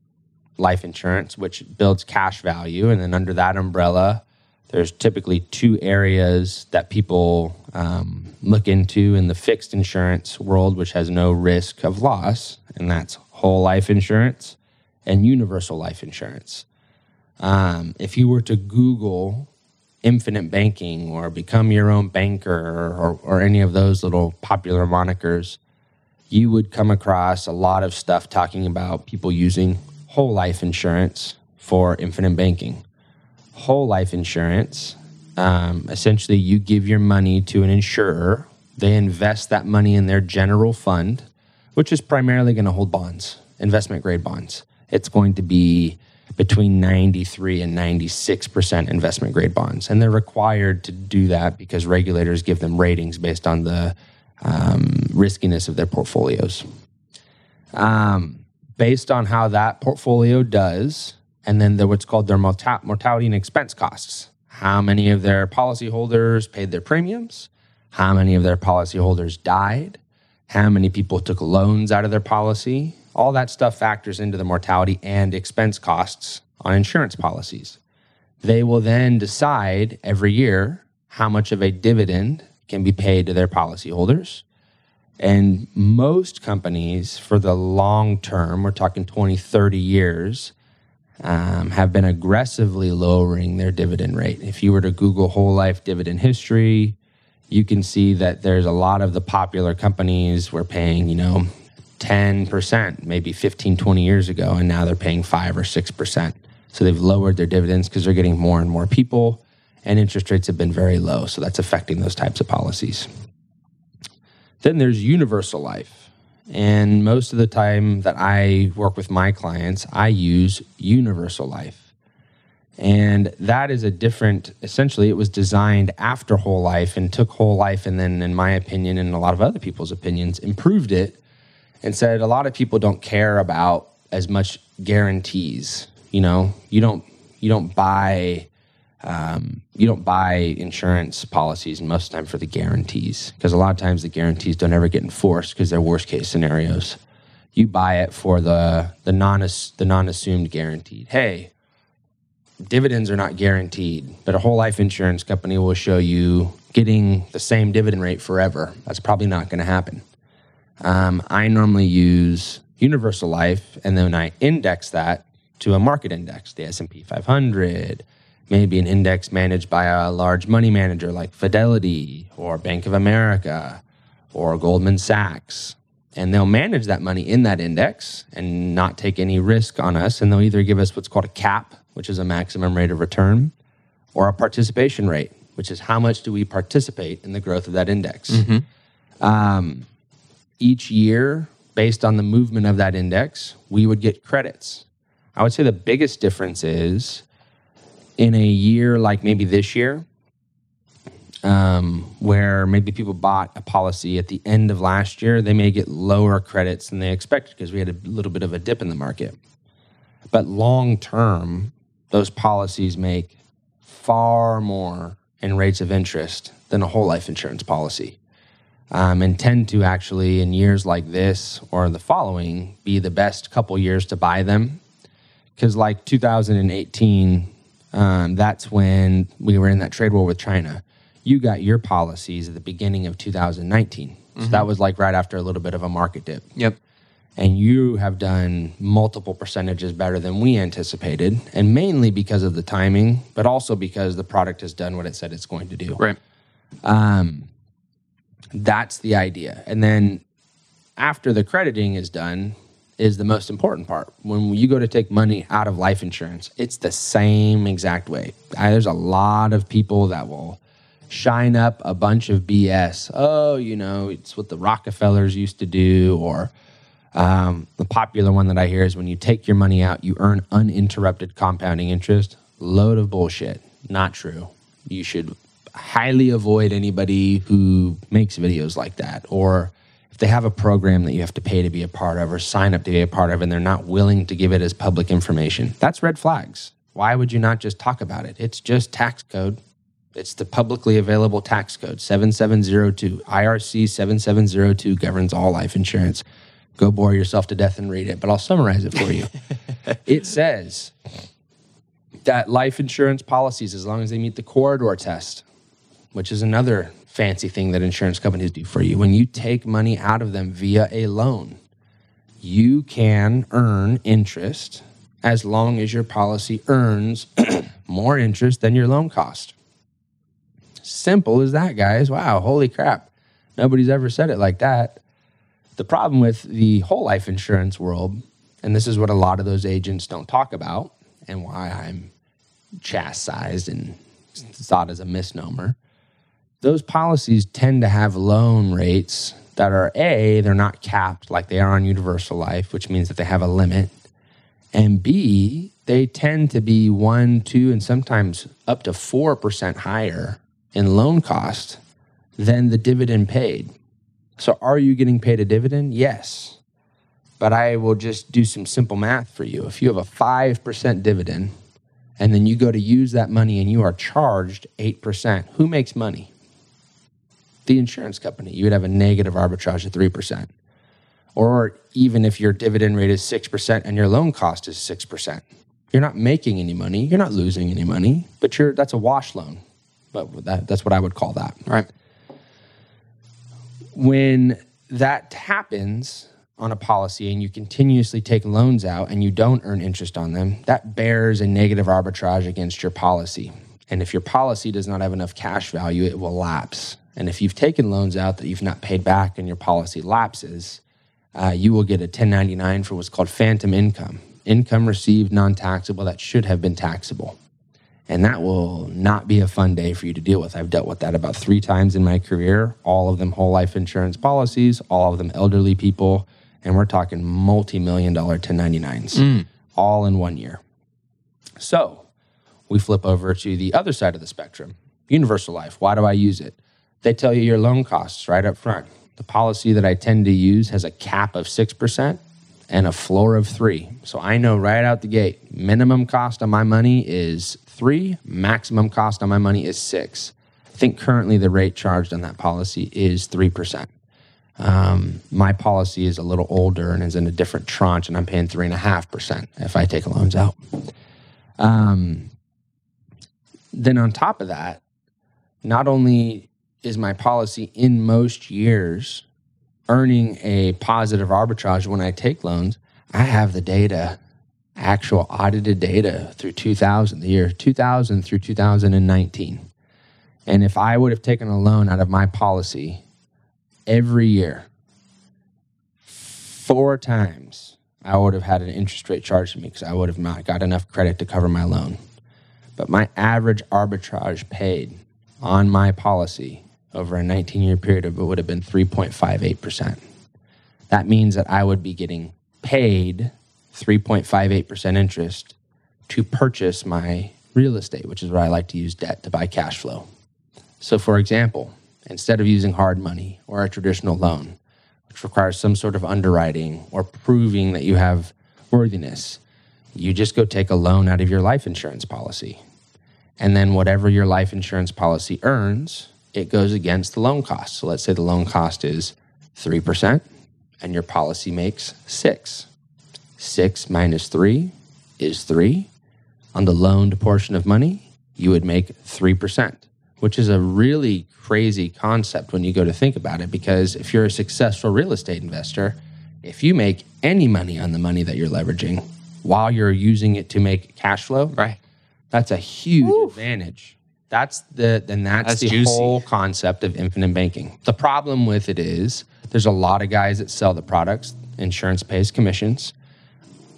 [SPEAKER 3] life insurance, which builds cash value. And then under that umbrella, there's typically two areas that people um, look into in the fixed insurance world, which has no risk of loss, and that's whole life insurance and universal life insurance. Um, if you were to Google infinite banking or become your own banker or, or any of those little popular monikers, you would come across a lot of stuff talking about people using whole life insurance for infinite banking. Whole life insurance, um, essentially, you give your money to an insurer. They invest that money in their general fund, which is primarily going to hold bonds, investment grade bonds. It's going to be between 93 and 96% investment grade bonds. And they're required to do that because regulators give them ratings based on the um, riskiness of their portfolios. Um, based on how that portfolio does, and then the, what's called their mortality and expense costs. How many of their policyholders paid their premiums? How many of their policyholders died? How many people took loans out of their policy? All that stuff factors into the mortality and expense costs on insurance policies. They will then decide every year how much of a dividend can be paid to their policyholders and most companies, for the long term, we're talking 20, 30 years, um, have been aggressively lowering their dividend rate. If you were to Google whole life dividend history, you can see that there's a lot of the popular companies were paying, you know, 10%, maybe 15, 20 years ago, and now they're paying 5 or 6%. So they've lowered their dividends because they're getting more and more people, and interest rates have been very low. So that's affecting those types of policies. Then there's universal life. And most of the time that I work with my clients, I use universal life. And that is a different, essentially, it was designed after whole life and took whole life, and then, in my opinion, and a lot of other people's opinions, improved it and said a lot of people don't care about as much guarantees. You know, you don't you don't buy um, you don't buy insurance policies most of the time for the guarantees because a lot of times the guarantees don't ever get enforced because they're worst case scenarios. You buy it for the the non the non assumed guaranteed. Hey, dividends are not guaranteed, but a whole life insurance company will show you getting the same dividend rate forever. That's probably not going to happen. Um, I normally use universal life, and then I index that to a market index, the S and P 500 maybe an index managed by a large money manager like Fidelity or Bank of America or Goldman Sachs. And they'll manage that money in that index and not take any risk on us. And they'll either give us what's called a cap, which is a maximum rate of return, or a participation rate, which is how much do we participate in the growth of that index. Mm-hmm. Um, each year, based on the movement of that index, we would get credits. I would say the biggest difference is in a year like maybe this year, um, where maybe people bought a policy at the end of last year, they may get lower credits than they expected because we had a little bit of a dip in the market. But long term, those policies make far more in rates of interest than a whole life insurance policy. Um, and tend to actually, in years like this or the following, be the best couple years to buy them. Because, like 2018, um, that's when we were in that trade war with China. You got your policies at the beginning of 2019. So that was like right after a little bit of a market dip.
[SPEAKER 2] Yep.
[SPEAKER 3] And you have done multiple percentages better than we anticipated, and mainly because of the timing, but also because the product has done what it said it's going to do.
[SPEAKER 2] Right.
[SPEAKER 3] That's the idea. And then after the crediting is done, is the most important part. When you go to take money out of life insurance, it's the same exact way. There's a lot of people that will shine up a bunch of BS. Oh, you know, it's what the Rockefellers used to do, or um, the popular one that I hear is when you take your money out, you earn uninterrupted compounding interest. Load of bullshit. Not true. You should highly avoid anybody who makes videos like that, or if they have a program that you have to pay to be a part of or sign up to be a part of, and they're not willing to give it as public information. That's red flags. Why would you not just talk about it? It's just tax code. It's the publicly available tax code 7702. IRC 7702 governs all life insurance. Go bore yourself to death and read it, but I'll summarize it for you. [laughs] it says that life insurance policies, as long as they meet the corridor test, which is another fancy thing that insurance companies do for you, when you take money out of them via a loan, you can earn interest as long as your policy earns [clears throat] more interest than your loan cost. Simple as that, guys. Wow, holy crap. Nobody's ever said it like that. The problem with the whole life insurance world, and this is what a lot of those agents don't talk about, and why I'm chastised and thought as a misnomer, those policies tend to have loan rates that are A, they're not capped like they are on universal life, which means that they have a limit. And B, they tend to be one, two, and sometimes up to 4% higher in loan cost than the dividend paid. So, are you getting paid a dividend? Yes. But I will just do some simple math for you. If you have a 5% dividend and then you go to use that money and you are charged 8%, who makes money? The insurance company. You would have a negative arbitrage of 3%. Or even if your dividend rate is 6% and your loan cost is 6%, you're not making any money, you're not losing any money, but you're that's a wash loan. But that, that's what I would call that.
[SPEAKER 2] Right.
[SPEAKER 3] When that happens on a policy and you continuously take loans out and you don't earn interest on them, that bears a negative arbitrage against your policy. And if your policy does not have enough cash value, it will lapse. And if you've taken loans out that you've not paid back and your policy lapses, uh, you will get a 1099 for what's called phantom income income received non taxable that should have been taxable. And that will not be a fun day for you to deal with. I've dealt with that about three times in my career, all of them whole life insurance policies, all of them elderly people. And we're talking multi million dollar 1099s, all in one year. So we flip over to the other side of the spectrum universal life. Why do I use it? They tell you your loan costs right up front. The policy that I tend to use has a cap of 6% and a floor of three. So I know right out the gate, minimum cost on my money is three, maximum cost on my money is six. I think currently the rate charged on that policy is 3%. Um, my policy is a little older and is in a different tranche, and I'm paying 3.5% if I take loans out. Um, then on top of that, not only is my policy in most years earning a positive arbitrage when I take loans, I have the data, actual audited data through 2000, the year 2000 through 2019. And if I would have taken a loan out of my policy every year, four times, I would have had an interest rate charged to me because I would have not got enough credit to cover my loan. But my average arbitrage paid on my policy over a 19 year period it would have been 3.58%. that means that I would be getting paid 3.58% interest to purchase my real estate, which is where I like to use debt to buy cash flow. So, for example, instead of using hard money or a traditional loan, which requires some sort of underwriting or proving that you have worthiness, you just go take a loan out of your life insurance policy. And then whatever your life insurance policy earns, it goes against the loan cost. So let's say the loan cost is 3% and your policy makes 6. 6 minus 3 is 3. On the loaned portion of money, you would make 3%, which is a really crazy concept when you go to think about it because if you're a successful real estate investor, if you make any money on the money that you're leveraging while you're using it to make cash flow,
[SPEAKER 2] Right.
[SPEAKER 3] that's a huge advantage. That's the then that's,
[SPEAKER 2] That's
[SPEAKER 3] the
[SPEAKER 2] juicy.
[SPEAKER 3] whole concept of infinite banking. The problem with it is there's a lot of guys that sell the products. Insurance pays commissions.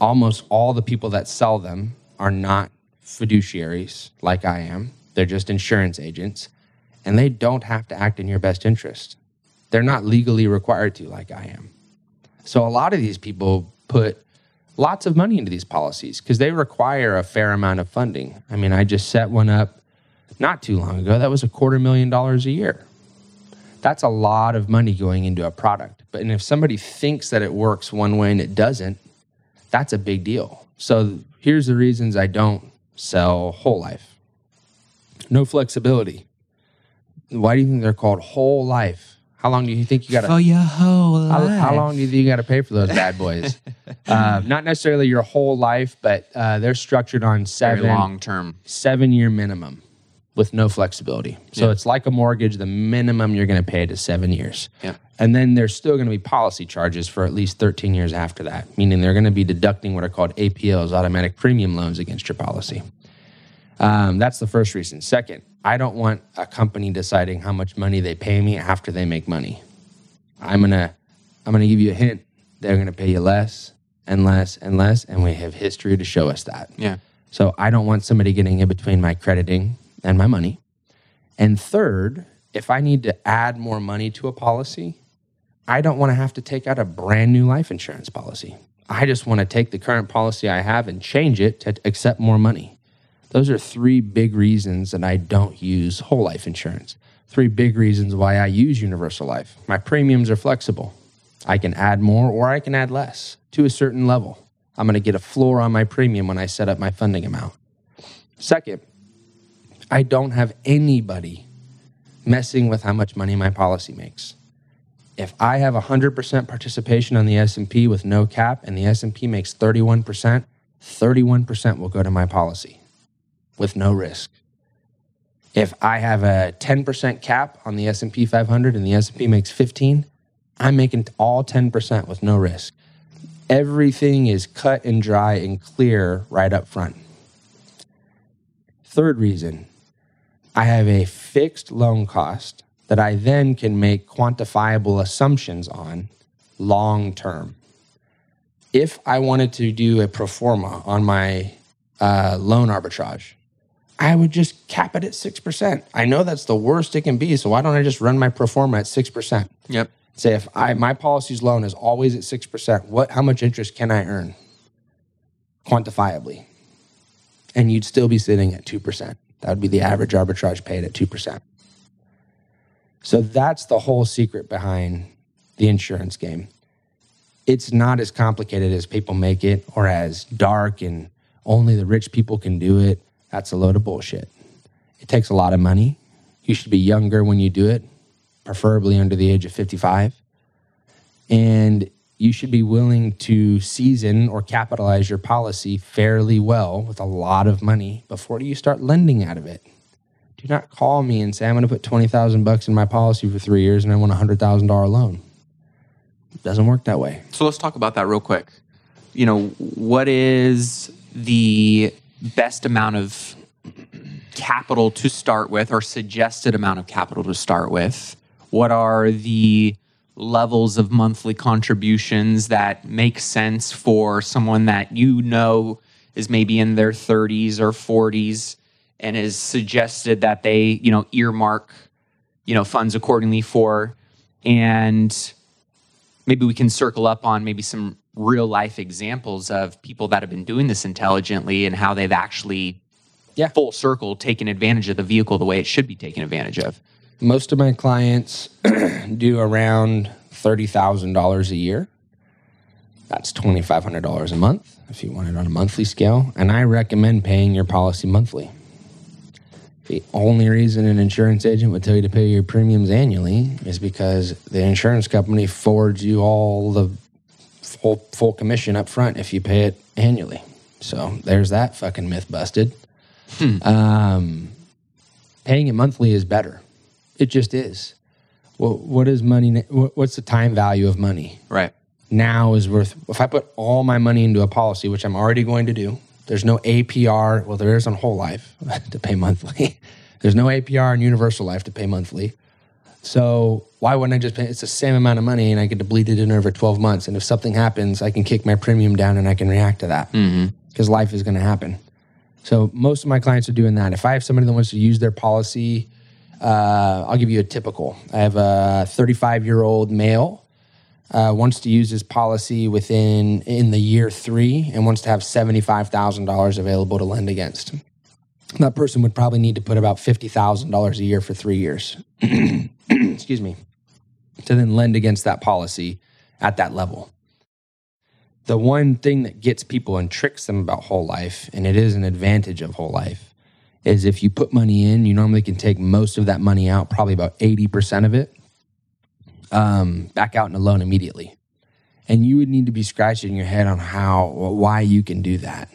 [SPEAKER 3] Almost all the people that sell them are not fiduciaries like I am. They're just insurance agents, and they don't have to act in your best interest. They're not legally required to like I am. So a lot of these people put lots of money into these policies because they require a fair amount of funding. I mean, I just set one up not too long ago. That was a quarter million dollars a year. That's a lot of money going into a product. But and if somebody thinks that it works one way and it doesn't, that's a big deal. So here's the reasons I don't sell whole life. No flexibility. Why do you think they're called whole life? How long do you think you got to
[SPEAKER 2] your whole
[SPEAKER 3] how, how long do you think you got to pay for those bad boys? [laughs] uh, not necessarily your whole life, but uh, they're structured on
[SPEAKER 2] Very
[SPEAKER 3] seven
[SPEAKER 2] long term.
[SPEAKER 3] seven year minimum with no flexibility. So
[SPEAKER 2] Yeah.
[SPEAKER 3] it's like a mortgage. The minimum you're going to pay to seven years.
[SPEAKER 2] Yeah.
[SPEAKER 3] And then there's still going to be policy charges for at least 13 years after that, meaning they're going to be deducting what are called APLs, automatic premium loans against your policy. Um, that's the first reason. Second, I don't want a company deciding how much money they pay me after they make money. I'm gonna, I'm gonna give you a hint. They're gonna pay you less and less and less, and we have history to show us that.
[SPEAKER 2] Yeah.
[SPEAKER 3] So I don't want somebody getting in between my crediting and my money. And third, if I need to add more money to a policy, I don't want to have to take out a brand new life insurance policy. I just want to take the current policy I have and change it to accept more money. Those are three big reasons that I don't use whole life insurance. Three big reasons why I use universal life. My premiums are flexible. I can add more or I can add less to a certain level. I'm going to get a floor on my premium when I set up my funding amount. Second, I don't have anybody messing with how much money my policy makes. If I have 100% participation on the S&P with no cap and the S&P makes 31%, 31% will go to my policy with no risk. If I have a 10% cap on the S&P 500 and the S&P makes 15, I'm making all 10% with no risk. Everything is cut and dry and clear right up front. Third reason, I have a fixed loan cost that I then can make quantifiable assumptions on long term. If I wanted to do a pro forma on my uh, loan arbitrage, I would just cap it at 6%. I know that's the worst it can be, so why don't I just run my pro forma at 6%?
[SPEAKER 2] Yep.
[SPEAKER 3] Say if I my policy's loan is always at 6%, what how much interest can I earn quantifiably? And you'd still be sitting at 2%. That would be the average arbitrage paid at 2%. So that's the whole secret behind the insurance game. It's not as complicated as people make it or as dark and only the rich people can do it. That's a load of bullshit. It takes a lot of money. You should be younger when you do it, preferably under the age of 55. And you should be willing to season or capitalize your policy fairly well with a lot of money before you start lending out of it. Do not call me and say I'm going to put 20,000 bucks in my policy for 3 years and I want a $100,000 loan. It doesn't work that way.
[SPEAKER 2] So let's talk about that real quick. You know, what is the best amount of capital to start with or suggested amount of capital to start with? What are the levels of monthly contributions that make sense for someone that you know is maybe in their 30s or 40s and is suggested that they, you know, earmark, you know, funds accordingly for and maybe we can circle up on maybe some real life examples of people that have been doing this intelligently and how they've actually
[SPEAKER 3] Yeah.
[SPEAKER 2] full circle taken advantage of the vehicle the way it should be taken advantage of.
[SPEAKER 3] Most of my clients [clears throat] do around $30,000 a year. That's $2,500 a month if you want it on a monthly scale. And I recommend paying your policy monthly. The only reason an insurance agent would tell you to pay your premiums annually is because the insurance company forwards you all the full, full commission up front if you pay it annually. So there's that fucking myth busted. Um, paying it monthly is better. It just is. Well, what is money? What's the time value of money?
[SPEAKER 2] Right.
[SPEAKER 3] Now is worth. If I put all my money into a policy, which I'm already going to do, there's no APR. Well, there is on whole life [laughs] to pay monthly. [laughs] There's no APR on universal life to pay monthly. So why wouldn't I just pay? It's the same amount of money, and I get to bleed it in over 12 months. And if something happens, I can kick my premium down, and I can react to that mm-hmm. because life is going to happen. So most of my clients are doing that. If I have somebody that wants to use their policy, uh, I'll give you a typical. I have a 35 year old male uh, wants to use his policy within in the year three and wants to have $75,000 available to lend against. That person would probably need to put about $50,000 a year for three years. [clears throat] Excuse me. To then lend against that policy at that level the one thing that gets people and tricks them about whole life, and it is an advantage of whole life, is if you put money in, you normally can take most of that money out, probably about 80% of it, um, back out in a loan immediately. And you would need to be scratching your head on how, why you can do that.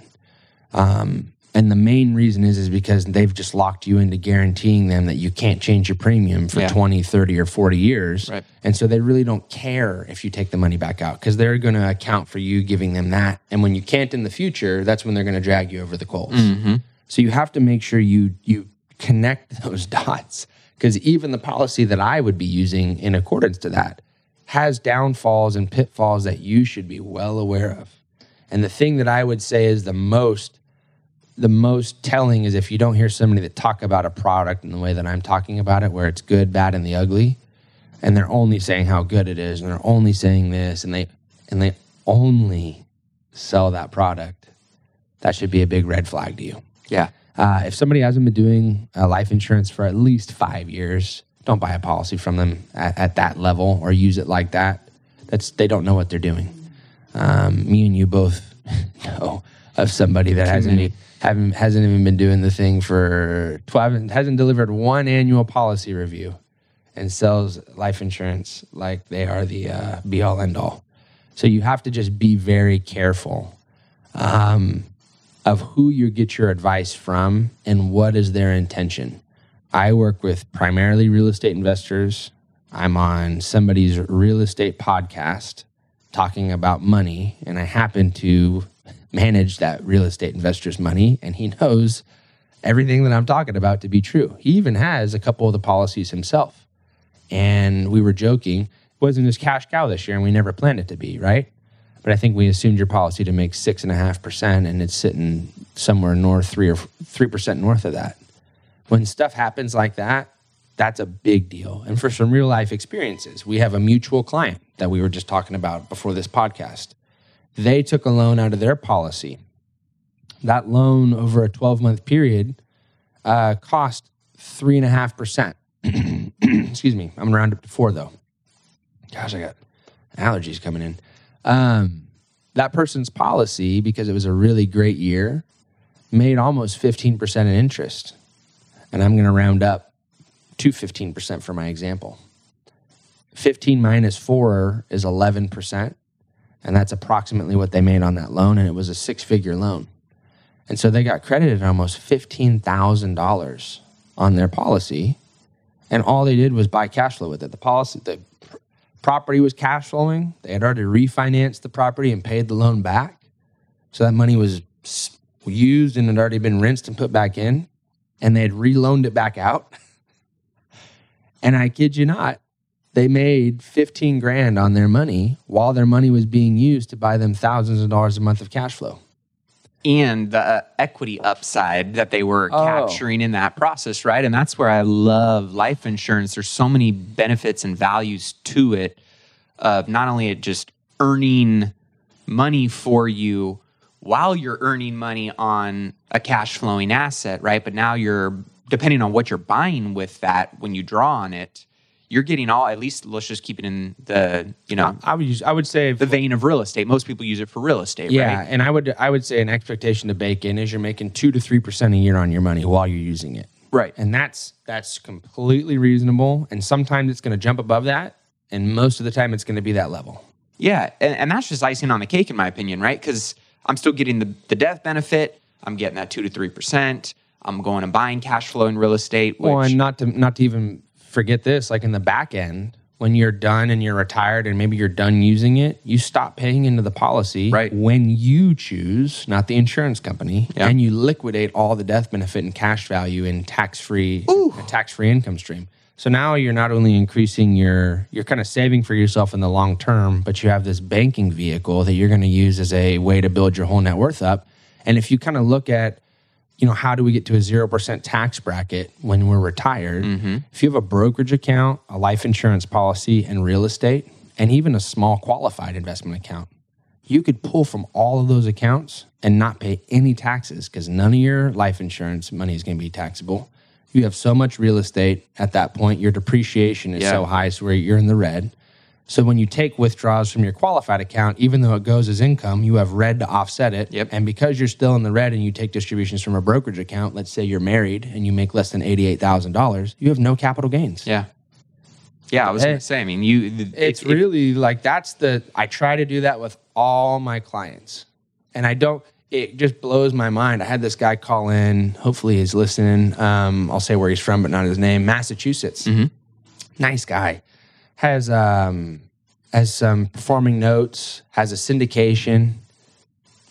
[SPEAKER 3] Um, and the main reason is is because they've just locked you into guaranteeing them that you can't change your premium for
[SPEAKER 2] Yeah.
[SPEAKER 3] 20, 30 or 40 years.
[SPEAKER 2] Right.
[SPEAKER 3] And so they really don't care if you take the money back out because they're going to account for you giving them that. And when you can't in the future, that's when they're going to drag you over the coals. So you have to make sure you you connect [laughs] those dots because even the policy that I would be using in accordance to that has downfalls and pitfalls that you should be well aware of. And the thing that I would say is the most the most telling is if you don't hear somebody that talk about a product in the way that I'm talking about it, where it's good, bad, and the ugly, and they're only saying how good it is, and they're only saying this, and they and they only sell that product, that should be a big red flag to you.
[SPEAKER 2] Yeah.
[SPEAKER 3] Uh, if somebody hasn't been doing uh, life insurance for at least five years, don't buy a policy from them at, at that level or use it like that. That's they don't know what they're doing. Um, me and you both [laughs] know of somebody that hasn't
[SPEAKER 2] many.
[SPEAKER 3] haven't hasn't even been doing the thing for twelve hasn't delivered one annual policy review and sells life insurance like they are the uh, be all end all. So you have to just be very careful um, of who you get your advice from and what is their intention. I work with primarily real estate investors. I'm on somebody's real estate podcast talking about money, and I happen to manage that real estate investor's money, and he knows everything that I'm talking about to be true. He even has a couple of the policies himself. And we were joking, wasn't his cash cow this year, and we never planned it to be, right? But I think we assumed your policy to make six and a half percent, and it's sitting somewhere north three or three percent north of that. When stuff happens like that, that's a big deal. And for some real life experiences, we have a mutual client that we were just talking about before this podcast. They took a loan out of their policy. That loan over a 12 month period uh, cost three and a half percent. [clears throat] Excuse me. I'm gonna round up to four though. Gosh, I got allergies coming in. Um, that person's policy, because it was a really great year, made almost 15% in interest. And I'm going to round up to 15% for my example. 15 minus 4 is 11%. And that's approximately what they made on that loan. And it was a six figure loan. And so they got credited almost $15,000 on their policy. And all they did was buy cash flow with it. The policy, the property was cash flowing. They had already refinanced the property and paid the loan back. So that money was used and had already been rinsed and put back in. And they had reloaned it back out. [laughs] And I kid you not, they made 15 grand on their money while their money was being used to buy them thousands of dollars a month of cash flow.
[SPEAKER 2] And the uh, equity upside that they were
[SPEAKER 3] Oh.
[SPEAKER 2] capturing in that process, right? And that's where I love life insurance. There's so many benefits and values to it. of not only it just earning money for you while you're earning money on a cash flowing asset, right? But now you're depending on what you're buying with that when you draw on it, you're getting all at least let's just keep it in the you know
[SPEAKER 3] I would use. I would say
[SPEAKER 2] the vein of real estate. Most people use it for real estate,
[SPEAKER 3] Yeah,
[SPEAKER 2] right?
[SPEAKER 3] and I would I would say an expectation to bake in is you're making two to three percent a year on your money while you're using it,
[SPEAKER 2] Right.
[SPEAKER 3] and that's that's completely reasonable. And sometimes it's going to jump above that, and most of the time it's going to be that level.
[SPEAKER 2] Yeah, and, and that's just icing on the cake, in my opinion, right? Because I'm still getting the, the death benefit. I'm getting that two to three percent. I'm going and buying cash flow in real estate. Which,
[SPEAKER 3] Well, and not to not to even forget this, like in the back end, when you're done and you're retired and maybe you're done using it, you stop paying into the policy
[SPEAKER 2] Right.
[SPEAKER 3] when you choose, not the insurance company,
[SPEAKER 2] Yeah.
[SPEAKER 3] and you liquidate all the death benefit and cash value in tax free a tax free income stream. So now you're not only increasing your you're kind of saving for yourself in the long term, but you have this banking vehicle that you're going to use as a way to build your whole net worth up. And if you kind of look at you know, how do we get to a 0% tax bracket when we're retired? Mm-hmm. If you have a brokerage account, a life insurance policy, and real estate, and even a small qualified investment account, you could pull from all of those accounts and not pay any taxes because none of your life insurance money is going to be taxable. You have so much real estate at that point, your depreciation is
[SPEAKER 2] Yeah.
[SPEAKER 3] so high, so you're in the red. So when you take withdrawals from your qualified account, even though it goes as income, you have red to offset it.
[SPEAKER 2] Yep.
[SPEAKER 3] And because you're still in the red and you take distributions from a brokerage account, let's say you're married and you make less than eighty-eight thousand dollars, you have no capital gains.
[SPEAKER 2] yeah, yeah. I was
[SPEAKER 3] Hey.
[SPEAKER 2] going to say. I mean, you. th-
[SPEAKER 3] It's
[SPEAKER 2] if- if-
[SPEAKER 3] really like that's the I try to do that with all my clients. And I don't it just blows my mind. I had this guy call in, hopefully he's listening. Um, I'll say where he's from, but not his name, Massachusetts. Nice guy. Has um has some performing notes, has a syndication,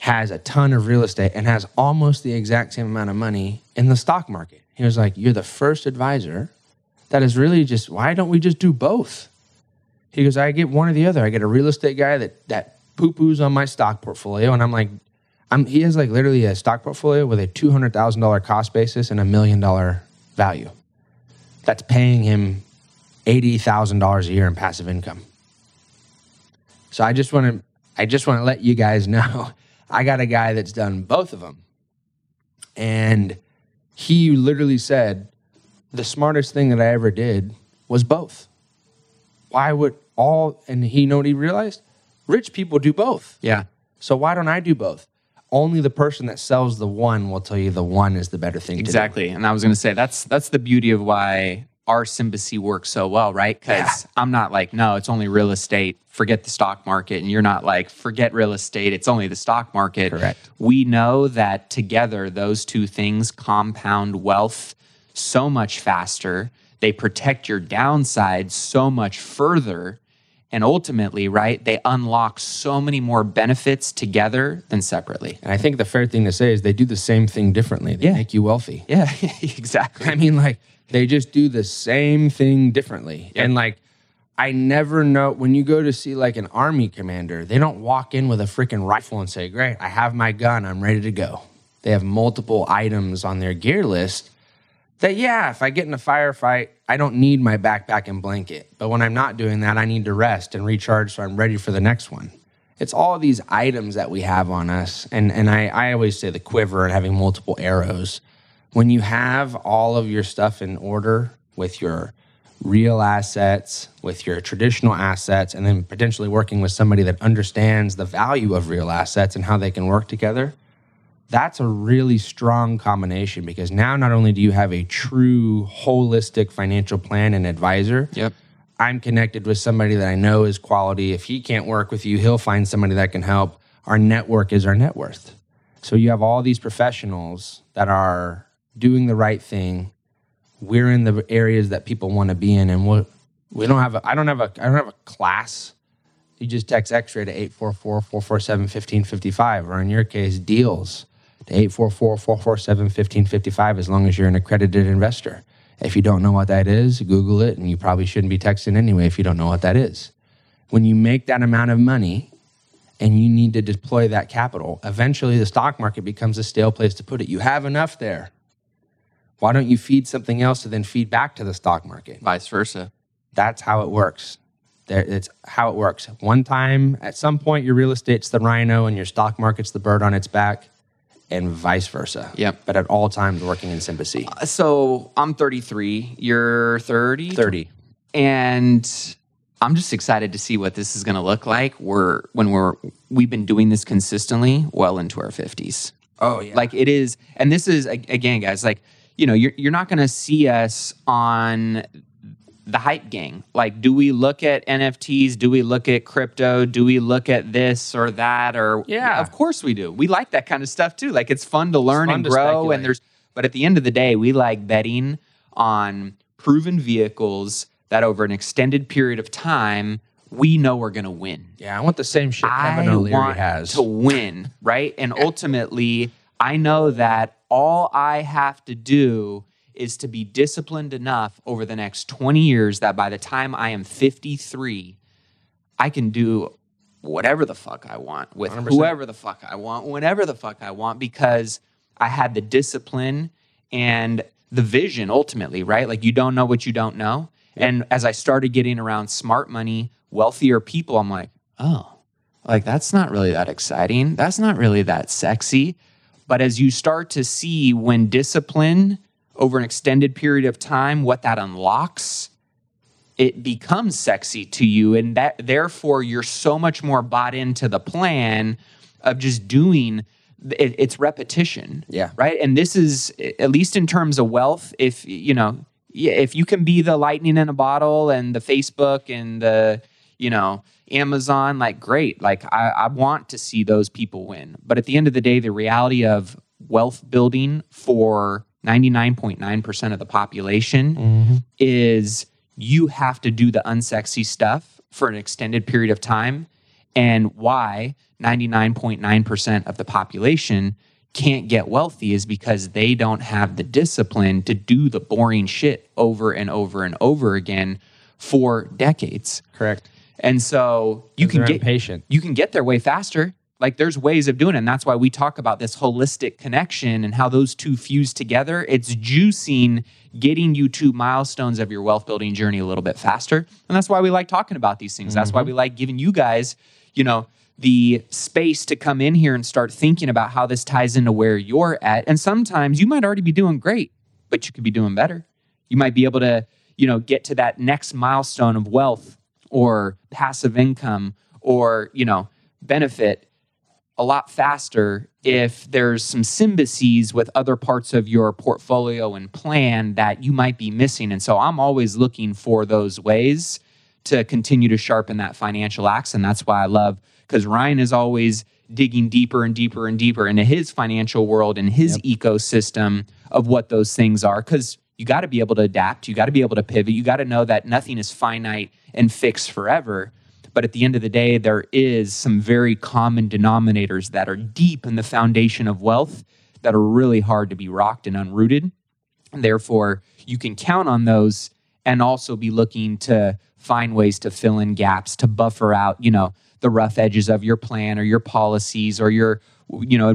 [SPEAKER 3] has a ton of real estate, and has almost the exact same amount of money in the stock market. He was like, You're the first advisor that is really just why don't we just do both? He goes, I get one or the other. I get a real estate guy that that poo poos on my stock portfolio, and I'm like, I'm he has like literally a stock portfolio with a two hundred thousand dollar cost basis and a million dollar value. That's paying him eighty thousand dollars a year in passive income. So I just want to I just want to let you guys [laughs] know I got a guy that's done both of them, and he literally said the smartest thing that I ever did was both why would all and he know what he realized rich people do both
[SPEAKER 2] yeah.
[SPEAKER 3] so why don't i do both only the person that sells the one will tell you the one is the better thing to do.
[SPEAKER 2] Exactly. And I was going to say that's that's the beauty of why our Symbacy works so well, right? Because I'm not like, no, it's only real estate. Forget the stock market. And you're not like, forget real estate. It's only the stock market.
[SPEAKER 3] Correct.
[SPEAKER 2] We know that together, those two things compound wealth so much faster. They protect your downside so much further. And ultimately, right, they unlock so many more benefits together than separately.
[SPEAKER 3] and i think the fair thing to say is they do the same thing differently they
[SPEAKER 2] Yeah.
[SPEAKER 3] make you wealthy
[SPEAKER 2] Yeah, [laughs] exactly.
[SPEAKER 3] I mean, like they just do the same thing differently.
[SPEAKER 2] Yep.
[SPEAKER 3] And like, I never know when you go to see like an army commander, they don't walk in with a freaking rifle and say, Great, I have my gun, I'm ready to go. They have multiple items on their gear list that, yeah, if I get in a firefight, I don't need my backpack and blanket. But when I'm not doing that, I need to rest and recharge so I'm ready for the next one. It's all these items that we have on us. And, and I, I always say the quiver and having multiple arrows when you have all of your stuff in order with your real assets, with your traditional assets, and then potentially working with somebody that understands the value of real assets and how they can work together, that's a really strong combination because now not only do you have a true holistic financial plan and advisor,
[SPEAKER 2] Yep.
[SPEAKER 3] I'm connected with somebody that I know is quality. If he can't work with you, he'll find somebody that can help. Our network is our net worth. So you have all these professionals that are doing the right thing. We're in the areas that people want to be in, and we we don't have a. I don't have a. I don't have a class. You just text X-ray to 844-447-1555, or in your case, deals to 844-447-1555, as long as you're an accredited investor. If you don't know what that is, Google it, and you probably shouldn't be texting anyway if you don't know what that is. When you make that amount of money and you need to deploy that capital, eventually the stock market becomes a stale place to put it. You have enough there. Why don't you feed something else to then feed back to the stock market?
[SPEAKER 2] Vice versa.
[SPEAKER 3] That's how it works. There, it's how it works. One time, at some point, your real estate's the rhino and your stock market's the bird on its back, and vice versa.
[SPEAKER 2] Yep.
[SPEAKER 3] But at all times, working in sympathy.
[SPEAKER 2] Uh, so I'm 33. You're 30.
[SPEAKER 3] 30.
[SPEAKER 2] and I'm just excited to see what this is going to look like. We're when we're we've been doing this consistently well into our 50s.
[SPEAKER 3] Oh, yeah.
[SPEAKER 2] Like it is, and this is again, guys. Like you know, you're you're not going to see us on the hype gang. Like, do we look at NFTs? Do we look at crypto? Do we look at this or that? Or
[SPEAKER 3] Yeah.
[SPEAKER 2] of course we do. We like that kind of stuff too. Like it's fun to learn
[SPEAKER 3] fun
[SPEAKER 2] and
[SPEAKER 3] to
[SPEAKER 2] grow.
[SPEAKER 3] speculate.
[SPEAKER 2] And there's, but at the end of the day, we like betting on proven vehicles that over an extended period of time we know we're going to win.
[SPEAKER 3] Yeah, I want the same shit Kevin
[SPEAKER 2] I
[SPEAKER 3] O'Leary
[SPEAKER 2] want
[SPEAKER 3] has.
[SPEAKER 2] to win, right? And [laughs] ultimately, I know that all I have to do is to be disciplined enough over the next 20 years that by the time I am 53, I can do whatever the fuck I want with
[SPEAKER 3] 100%.
[SPEAKER 2] whoever the fuck I want, whenever the fuck I want, because I had the discipline and the vision ultimately, right? Like you don't know what you don't know. And as I started getting around smart money, wealthier people, I'm like, oh, like that's not really that exciting. That's not really that sexy. But as you start to see when discipline over an extended period of time, what that unlocks, it becomes sexy to you. And that therefore you're so much more bought into the plan of just doing it, it's repetition.
[SPEAKER 3] Yeah.
[SPEAKER 2] Right. And this is at least in terms of wealth, if you know, if you can be the lightning in a bottle and the Facebook and the, you know, Amazon, like great. Like I, I want to see those people win. But at the end of the day, the reality of wealth building for 99.9% of the population mm-hmm. is you have to do the unsexy stuff for an extended period of time. And why 99.9% of the population can't get wealthy is because they don't have the discipline to do the boring shit over and over and over again for decades.
[SPEAKER 3] Correct.
[SPEAKER 2] And so you can get
[SPEAKER 3] impatient.
[SPEAKER 2] You can get there way faster. Like there's ways of doing it. And that's why we talk about this holistic connection and how those two fuse together. It's juicing getting you to milestones of your wealth building journey a little bit faster. And that's why we like talking about these things. That's why mm-hmm. we like giving you guys, you know, the space to come in here and start thinking about how this ties into where you're at. And sometimes you might already be doing great, but you could be doing better. You might be able to, you know, get to that next milestone of wealth or passive income or, you know, benefit a lot faster if there's some symbioses with other parts of your portfolio and plan that you might be missing. And so I'm always looking for those ways to continue to sharpen that financial axe. And that's why I love because Ryan is always digging deeper and deeper and deeper into his financial world and his ecosystem of what those things are. Because you got to be able to adapt, you got to be able to pivot, you got to know that nothing is finite and fix forever. But at the end of the day, there is some very common denominators that are deep in the foundation of wealth that are really hard to be rocked and unrooted. And therefore, you can count on those and also be looking to find ways to fill in gaps, to buffer out, you know, the rough edges of your plan or your policies or your, you know,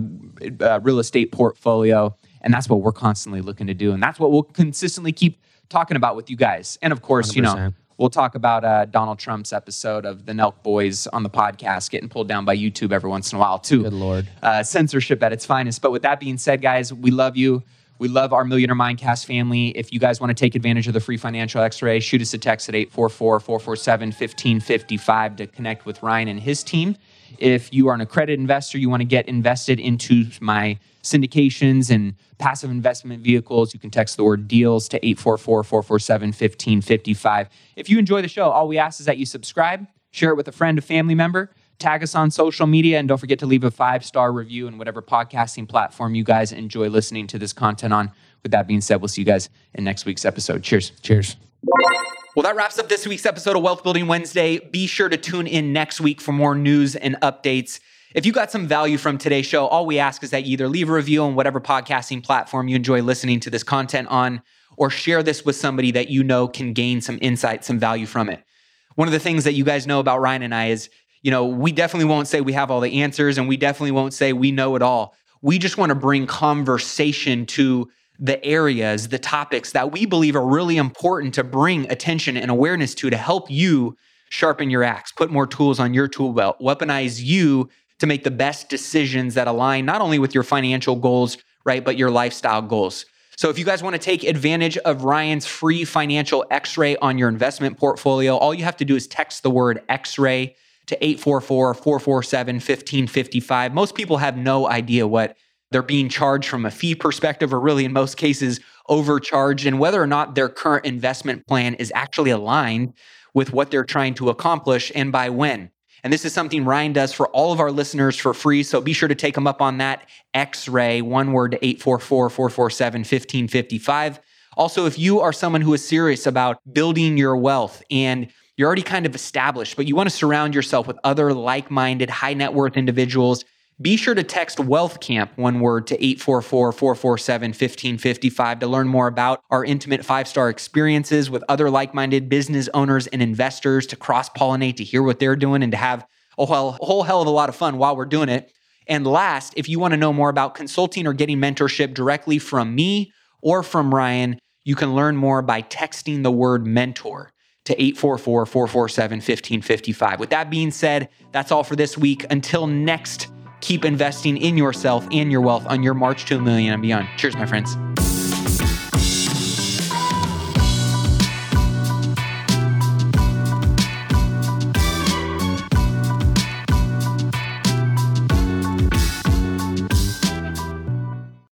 [SPEAKER 2] uh, real estate portfolio. And that's what we're constantly looking to do. And that's what we'll consistently keep talking about with you guys. And of course, you know,
[SPEAKER 3] 100%.
[SPEAKER 2] We'll talk about uh, Donald Trump's episode of the Nelk Boys on the podcast getting pulled down by YouTube every once in a while, too.
[SPEAKER 3] Good Lord.
[SPEAKER 2] Uh, censorship at its finest. But with that being said, guys, we love you. We love our Millionaire Mindcast family. If you guys want to take advantage of the free financial x ray, shoot us a text at 844 447 1555 to connect with Ryan and his team. If you are an accredited investor, you want to get invested into my syndications and passive investment vehicles, you can text the word deals to 844 447 1555. If you enjoy the show, all we ask is that you subscribe, share it with a friend, a family member, tag us on social media, and don't forget to leave a five star review in whatever podcasting platform you guys enjoy listening to this content on. With that being said, we'll see you guys in next week's episode. Cheers.
[SPEAKER 3] Cheers.
[SPEAKER 2] Well, that wraps up this week's episode of Wealth Building Wednesday. Be sure to tune in next week for more news and updates. If you got some value from today's show, all we ask is that you either leave a review on whatever podcasting platform you enjoy listening to this content on, or share this with somebody that you know can gain some insight, some value from it. One of the things that you guys know about Ryan and I is, you know, we definitely won't say we have all the answers and we definitely won't say we know it all. We just want to bring conversation to the areas, the topics that we believe are really important to bring attention and awareness to to help you sharpen your axe, put more tools on your tool belt, weaponize you to make the best decisions that align not only with your financial goals, right, but your lifestyle goals. So if you guys want to take advantage of Ryan's free financial x-ray on your investment portfolio, all you have to do is text the word x-ray to 844-447-1555. Most people have no idea what they're being charged from a fee perspective or really in most cases overcharged and whether or not their current investment plan is actually aligned with what they're trying to accomplish and by when. And this is something Ryan does for all of our listeners for free. So be sure to take him up on that X ray, one word to 844 447 1555. Also, if you are someone who is serious about building your wealth and you're already kind of established, but you want to surround yourself with other like minded, high net worth individuals be sure to text Wealth Camp, one word, to 844 447 1555 to learn more about our intimate five star experiences with other like minded business owners and investors to cross pollinate, to hear what they're doing, and to have a whole, a whole hell of a lot of fun while we're doing it. And last, if you want to know more about consulting or getting mentorship directly from me or from Ryan, you can learn more by texting the word mentor to 844 447 1555. With that being said, that's all for this week. Until next keep investing in yourself and your wealth on your march to a million and beyond. Cheers, my friends.